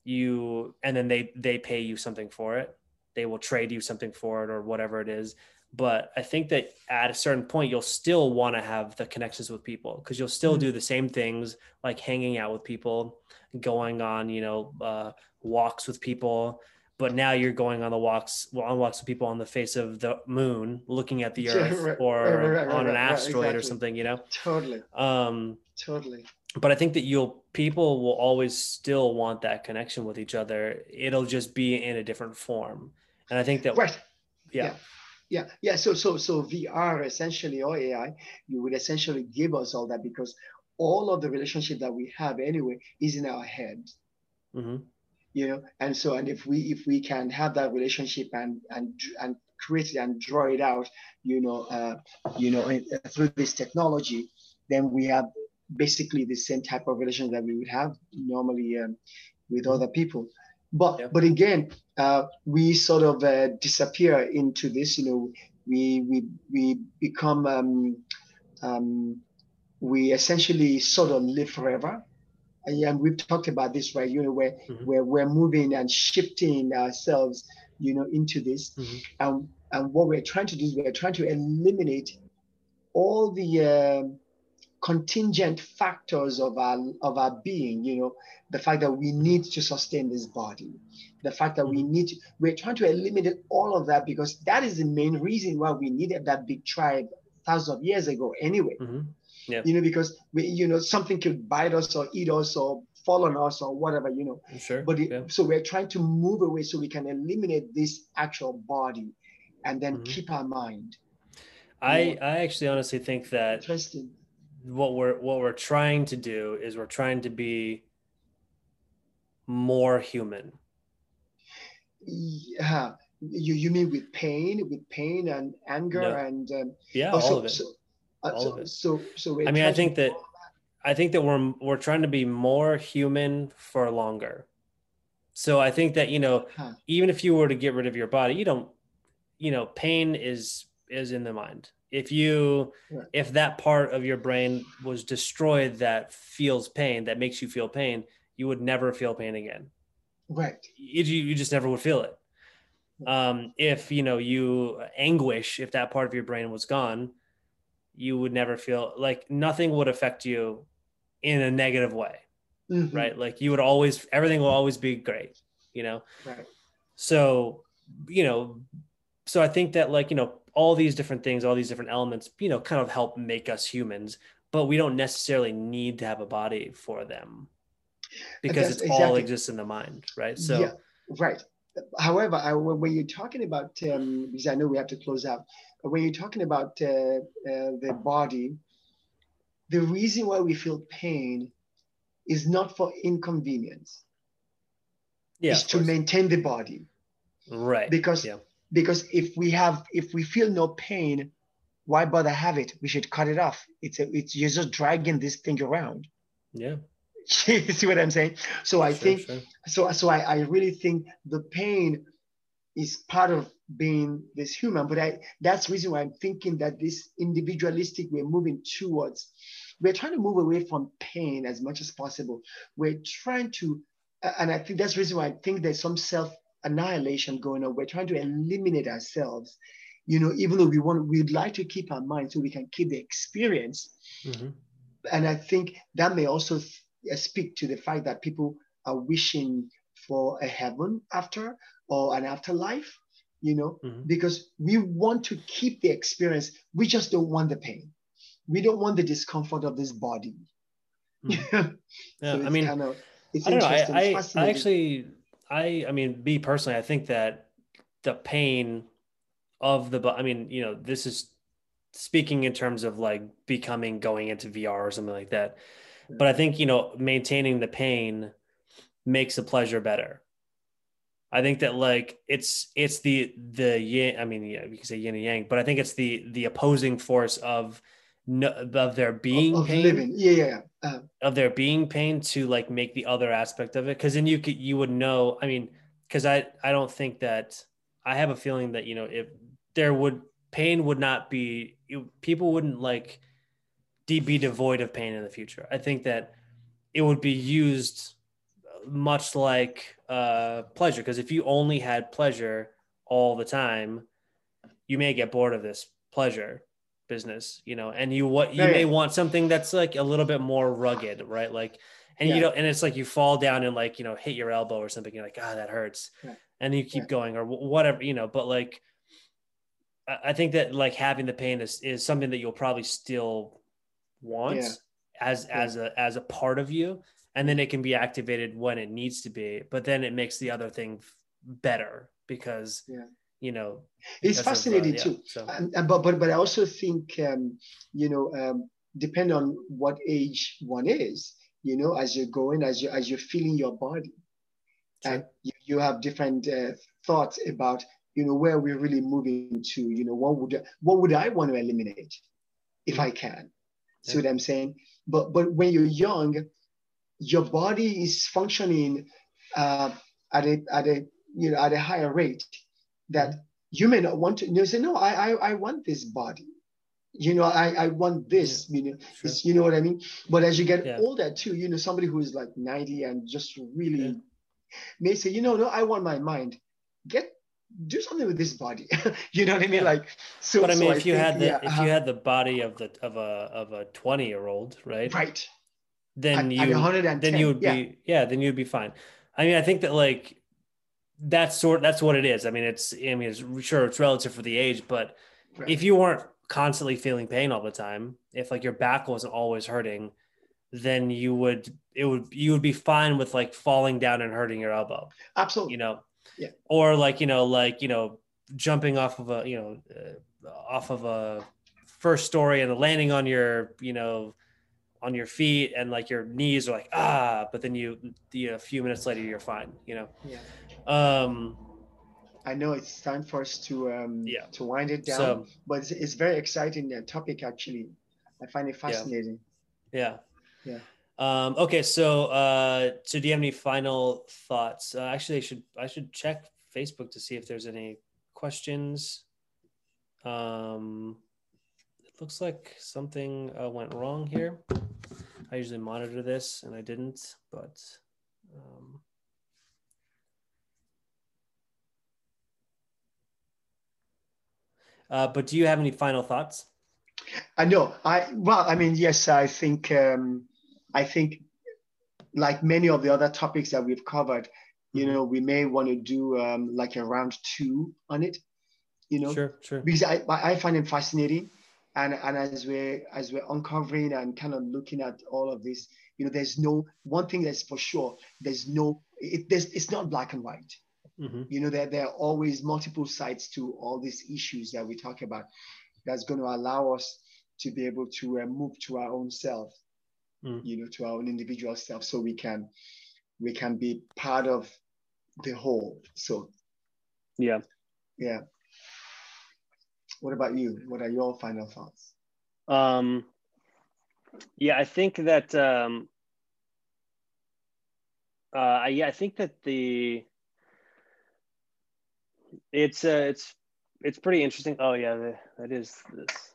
[SPEAKER 1] you and then they they pay you something for it. They will trade you something for it or whatever it is but i think that at a certain point you'll still want to have the connections with people because you'll still
[SPEAKER 3] Mhm.
[SPEAKER 1] do the same things like hanging out with people going on you know uh, walks with people. But now you're going on the walks well, on walks with people on the face of the moon looking at the [LAUGHS] earth
[SPEAKER 3] right,
[SPEAKER 1] or
[SPEAKER 3] right, right,
[SPEAKER 1] on an asteroid or something you know?
[SPEAKER 3] Totally,
[SPEAKER 1] um
[SPEAKER 3] totally.
[SPEAKER 1] but i think that you'll people will always still want that connection with each other. It'll just be in a different form. And i think that
[SPEAKER 3] Right.
[SPEAKER 1] yeah.
[SPEAKER 3] Yeah, yeah. yeah. So, so, so VR essentially or AI, you would essentially give us all that because all of the relationship that we have anyway is in our head.
[SPEAKER 1] hmm
[SPEAKER 3] you know and so and if we if we can have that relationship and and and create it and draw it out you know uh, you know uh, through this technology then we have basically the same type of relation that we would have normally um, with other people but
[SPEAKER 1] Yeah.
[SPEAKER 3] but again uh, we sort of uh, disappear into this you know we we we become um, um, we essentially sort of live forever and we've talked about this right you know where
[SPEAKER 1] Mhm.
[SPEAKER 3] where we're moving and shifting ourselves you know into this
[SPEAKER 1] Mhm.
[SPEAKER 3] and and what we're trying to do is we're trying to eliminate all the um, contingent factors of our of our being you know the fact that we need to sustain this body the fact that we need to we're trying to eliminate all of that because that is the main reason why we needed that big tribe thousands of years ago anyway.
[SPEAKER 1] Hmm
[SPEAKER 3] you know because we you know something could bite us or eat us or fall on us or whatever you know.
[SPEAKER 1] Sure
[SPEAKER 3] but it,
[SPEAKER 1] yeah.
[SPEAKER 3] so we're trying to move away so we can eliminate this actual body and then
[SPEAKER 1] Mhm.
[SPEAKER 3] keep our mind.
[SPEAKER 1] I i actually honestly think that
[SPEAKER 3] interesting
[SPEAKER 1] what we're what we're trying to do is we're trying to be more human
[SPEAKER 3] yeah you you mean with pain with pain and anger
[SPEAKER 1] No.
[SPEAKER 3] and um,
[SPEAKER 1] yeah
[SPEAKER 3] oh,
[SPEAKER 1] all
[SPEAKER 3] so,
[SPEAKER 1] of it
[SPEAKER 3] so, uh,
[SPEAKER 1] All
[SPEAKER 3] so,
[SPEAKER 1] of it.
[SPEAKER 3] so so
[SPEAKER 1] I mean, I think
[SPEAKER 3] do
[SPEAKER 1] that- I think that we're we're trying to be more human for longer. So I think that you know,
[SPEAKER 3] Huh.
[SPEAKER 1] even if you were to get rid of your body, you don't, you know, pain is is in the mind. If you if that part of your brain was destroyed that feels pain, that makes you feel pain, you would never feel pain again.
[SPEAKER 3] right
[SPEAKER 1] You, you just never would feel it. Um, if you know you anguish, if that part of your brain was gone, you would never feel like nothing would affect you in a negative way,
[SPEAKER 3] Mhm.
[SPEAKER 1] right? Like you would always, everything will always be great, you know?
[SPEAKER 3] right
[SPEAKER 1] So, you know, so I think that like, you know, all these different things, all these different elements, you know, kind of help make us humans, but we don't necessarily need to have a body for them because
[SPEAKER 3] That's
[SPEAKER 1] it's all exists in the mind, right? So,
[SPEAKER 3] yeah right however I, when when you're talking about um, because i know we have to close out but when you're talking about uh, uh, the body the reason why we feel pain is not for inconvenience
[SPEAKER 1] yeah,
[SPEAKER 3] it's to
[SPEAKER 1] course.
[SPEAKER 3] maintain the body
[SPEAKER 1] right.
[SPEAKER 3] because
[SPEAKER 1] yeah.
[SPEAKER 3] Because if we have if we feel no pain why bother have it? We should cut it off. It's a, it's you're just dragging this thing around.
[SPEAKER 1] Yeah. [LAUGHS]
[SPEAKER 3] see what i'm saying? So i
[SPEAKER 1] Sure,
[SPEAKER 3] think
[SPEAKER 1] sure.
[SPEAKER 3] so so I, I really think the pain is part of being this human but i that's the reason why i'm thinking that this individualistic we're moving towards we're trying to move away from pain as much as possible. We're trying to and i think that's the reason why i think there's some self annihilation going on we're trying to eliminate ourselves you know even though we want we'd like to keep our mind so we can keep the experience
[SPEAKER 1] Mhm.
[SPEAKER 3] and I think that may also uh, speak to the fact that people are wishing for a heaven after or an afterlife, you know,
[SPEAKER 1] Mhm.
[SPEAKER 3] because we want to keep the experience. We just don't want the pain. We don't want the discomfort of this body. [LAUGHS]
[SPEAKER 1] Mhm. Yeah,
[SPEAKER 3] so
[SPEAKER 1] I mean,
[SPEAKER 3] kind of, it's
[SPEAKER 1] I don't know. I,
[SPEAKER 3] interesting.
[SPEAKER 1] I, I actually, I, I mean, me personally, I think that the pain of the, I mean, you know, this is speaking in terms of like becoming going into VR or something like that. But I think, you know, maintaining the pain makes the pleasure better. I think that like it's it's the the yin. I mean, yeah, you can say yin and yang, but I think it's the the opposing force of no, of their being
[SPEAKER 3] of
[SPEAKER 1] pain,
[SPEAKER 3] living. Yeah, yeah, yeah. Uh,
[SPEAKER 1] of their being pain to like make the other aspect of it. Because then you could you would know. I mean, because I I don't think that I have a feeling that you know if there would pain would not be people wouldn't like de- be devoid of pain in the future. I think that it would be used much like uh, pleasure because if you only had pleasure all the time, you may get bored of this pleasure business, you know, and you what you
[SPEAKER 3] Yeah,
[SPEAKER 1] may want something that's like a little bit more rugged, right? Like, and you
[SPEAKER 3] Yeah.
[SPEAKER 1] don't, and it's like you fall down and like you know hit your elbow or something. You're like, ah, that hurts, and you keep
[SPEAKER 3] Yeah.
[SPEAKER 1] going or whatever, you know. But like, I think that like having the pain is is something that you'll probably still want
[SPEAKER 3] Yeah.
[SPEAKER 1] as as a as a part of you and then it can be activated when it needs to be but then it makes the other thing better because
[SPEAKER 3] Yeah.
[SPEAKER 1] You know
[SPEAKER 3] it's
[SPEAKER 1] because of, uh,
[SPEAKER 3] fascinating
[SPEAKER 1] yeah,
[SPEAKER 3] too.
[SPEAKER 1] so
[SPEAKER 3] And, but but but I also think um, you know um, depend on what age one is. You know, as you're going, as you as you're feeling your body,
[SPEAKER 1] Sure.
[SPEAKER 3] and you, you have different uh, thoughts about you know where we're really moving to. You know, what would what would I want to eliminate if I can? See what I'm saying? But but when you're young, your body is functioning uh, at a at a you know at a higher rate that you may not want to. You know, say, no, I I, I want this body. You know, I, I want this. You know,
[SPEAKER 1] sure.
[SPEAKER 3] you know what I mean. But as you get
[SPEAKER 1] Yeah.
[SPEAKER 3] older too, you know, somebody who is like 90 and just really
[SPEAKER 1] Yeah.
[SPEAKER 3] may say, you know, no, I want my mind. Get do something with this body. [LAUGHS] you know what I mean?
[SPEAKER 1] Yeah.
[SPEAKER 3] Like so.
[SPEAKER 1] but i
[SPEAKER 3] so
[SPEAKER 1] mean if you
[SPEAKER 3] think,
[SPEAKER 1] had the
[SPEAKER 3] yeah,
[SPEAKER 1] if
[SPEAKER 3] uh-huh.
[SPEAKER 1] you had the body of the of a of a 20 year old right
[SPEAKER 3] right
[SPEAKER 1] then
[SPEAKER 3] at,
[SPEAKER 1] you
[SPEAKER 3] at
[SPEAKER 1] then you would
[SPEAKER 3] yeah.
[SPEAKER 1] be yeah then you'd be fine i mean i think that like that's sort that's what it is i mean it's i mean it's sure it's relative for the age but
[SPEAKER 3] Right.
[SPEAKER 1] if you weren't constantly feeling pain all the time if like your back wasn't always hurting then you would it would you would be fine with like falling down and hurting your elbow
[SPEAKER 3] absolutely
[SPEAKER 1] you know
[SPEAKER 3] Yeah.
[SPEAKER 1] or like you know like you know jumping off of a you know uh, off of a first story and landing on your you know on your feet and like your knees are like ah but then you, you a few minutes later you're fine you know
[SPEAKER 3] Yeah.
[SPEAKER 1] Um
[SPEAKER 3] I know it's time for us to um
[SPEAKER 1] Yeah.
[SPEAKER 3] to wind it down,
[SPEAKER 1] so
[SPEAKER 3] but it's, it's very exciting uh, topic actually. I find it fascinating.
[SPEAKER 1] yeah
[SPEAKER 3] Yeah.
[SPEAKER 1] um okay so uh so do you have any final thoughts uh, actually i should i should check facebook to see if there's any questions um it looks like something uh, went wrong here i usually monitor this and i didn't but um uh, but do you have any final thoughts
[SPEAKER 3] I know. I well, I mean, yes, I think um, I think like many of the other topics that we've covered, you
[SPEAKER 1] Mhm.
[SPEAKER 3] know, we may want to do um, like a round two on it. You know,
[SPEAKER 1] sure sure
[SPEAKER 3] because I I find it fascinating, and and as we're as we're uncovering and kind of looking at all of this, you know, there's no one thing that's for sure. There's no it. There's it's not black and white.
[SPEAKER 1] Mhm.
[SPEAKER 3] You know, there there are always multiple sides to all these issues that we talk about. That's going to allow us to be able to uh, move to our own self,
[SPEAKER 1] Mm.
[SPEAKER 3] you know, to our own individual self, so we can we can be part of the whole. So
[SPEAKER 1] yeah
[SPEAKER 3] yeah. What about you? What are your final thoughts?
[SPEAKER 1] Um, yeah, I think that. Um, uh, yeah, I think that the it's uh, it's it's pretty interesting. Oh yeah, the, that is this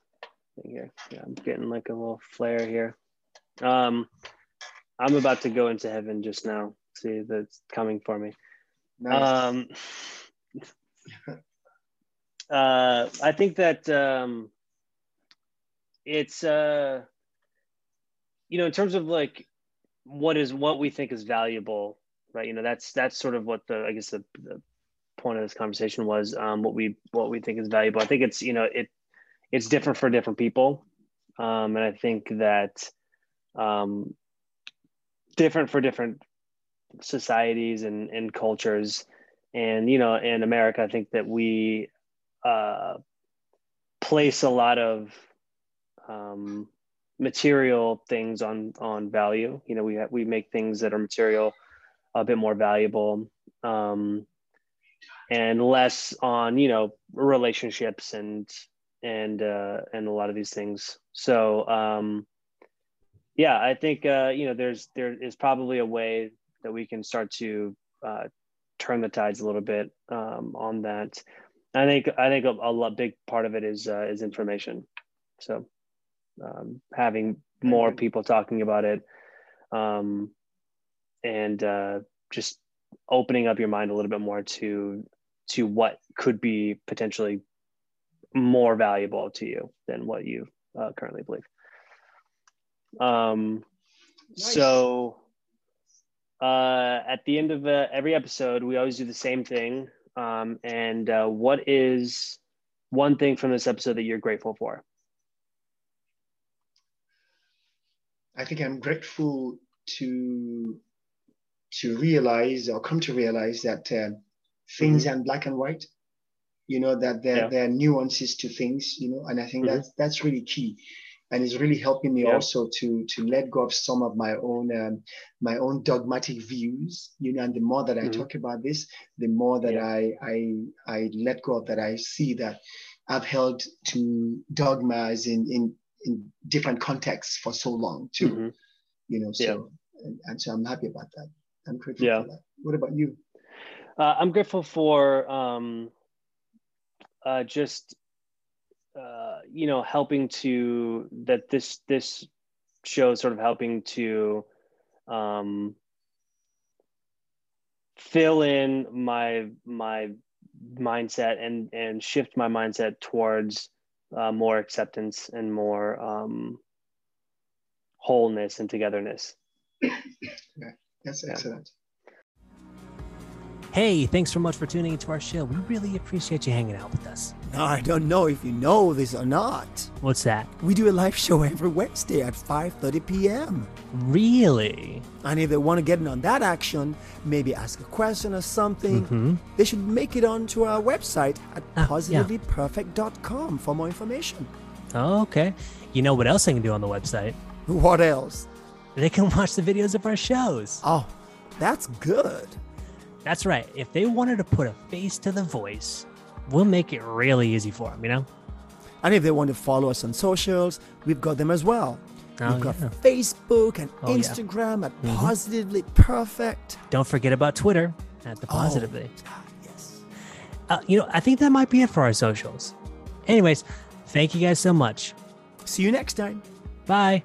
[SPEAKER 1] thing here. Yeah, I'm getting like a little flare here. Um, I'm about to go into heaven just now. See, that's coming for me.
[SPEAKER 3] Nice.
[SPEAKER 1] Um, [LAUGHS] uh, I think that um, it's uh, you know, in terms of like what is what we think is valuable, right? You know, that's that's sort of what the I guess the, the point of this conversation was. Um, what we what we think is valuable. I think it's you know it it's different for different people, um, and I think that um, different for different societies and, and cultures and you know in america i think that we uh, place a lot of um, material things on on value. You know, we have, we make things that are material a bit more valuable, um, and less on you know relationships and and uh, and a lot of these things. So um, yeah, I think uh, you know there's there is probably a way that we can start to uh, turn the tides a little bit um, on that. I think I think a, a big part of it is uh, is information. So um, having more people talking about it, um, and uh, just opening up your mind a little bit more to to what could be potentially more valuable to you than what you uh, currently believe. Um, nice. So uh, at the end of uh, every episode, we always do the same thing. Um, and uh, what is one thing from this episode that you're grateful for?
[SPEAKER 3] I think I'm grateful to to realize or come to realize that uh, things mm-hmm. aren't black and white. You know that there yeah. there are nuances to things. You know, and I think mm-hmm. that's that's really key and it's really helping me yeah. also to to let go of some of my own um, my own dogmatic views you know and the more that i mm-hmm. talk about this the more that yeah. I, I i let go of that i see that i've held to dogmas in in in different contexts for so long too mm-hmm. you know so and, and, so i'm happy about that i'm grateful for that what about you
[SPEAKER 1] uh, i'm grateful for um uh, just uh, you know helping to that this this show is sort of helping to um, fill in my my mindset and and shift my mindset towards uh, more acceptance and more um, wholeness and togetherness. [COUGHS]
[SPEAKER 3] Yeah, that's excellent.
[SPEAKER 4] Hey, thanks so much for tuning into our show. We really appreciate you hanging out with us.
[SPEAKER 2] I don't know if you know this or not.
[SPEAKER 4] What's that?
[SPEAKER 2] We do a live show every Wednesday at 5:30 p.m.
[SPEAKER 4] Really?
[SPEAKER 2] And if they want to get in on that action, maybe ask a question or something, mm-hmm. they should make it onto our website at ah, positivelyperfect.com yeah. for more information.
[SPEAKER 4] Oh, okay. You know what else they can do on the website?
[SPEAKER 2] What else?
[SPEAKER 4] They can watch the videos of our shows.
[SPEAKER 2] Oh, that's good.
[SPEAKER 4] That's right. If they wanted to put a face to the voice, we'll make it really easy for them, you know?
[SPEAKER 2] And if they want to follow us on socials, we've got them as well. Oh, we've got yeah. Facebook and oh, Instagram yeah. at mm-hmm. Positively Perfect.
[SPEAKER 4] Don't forget about Twitter at the Positively. Oh, yes. Uh, you know, I think that might be it for our socials. Anyways, thank you guys so much.
[SPEAKER 2] See you next time.
[SPEAKER 4] Bye.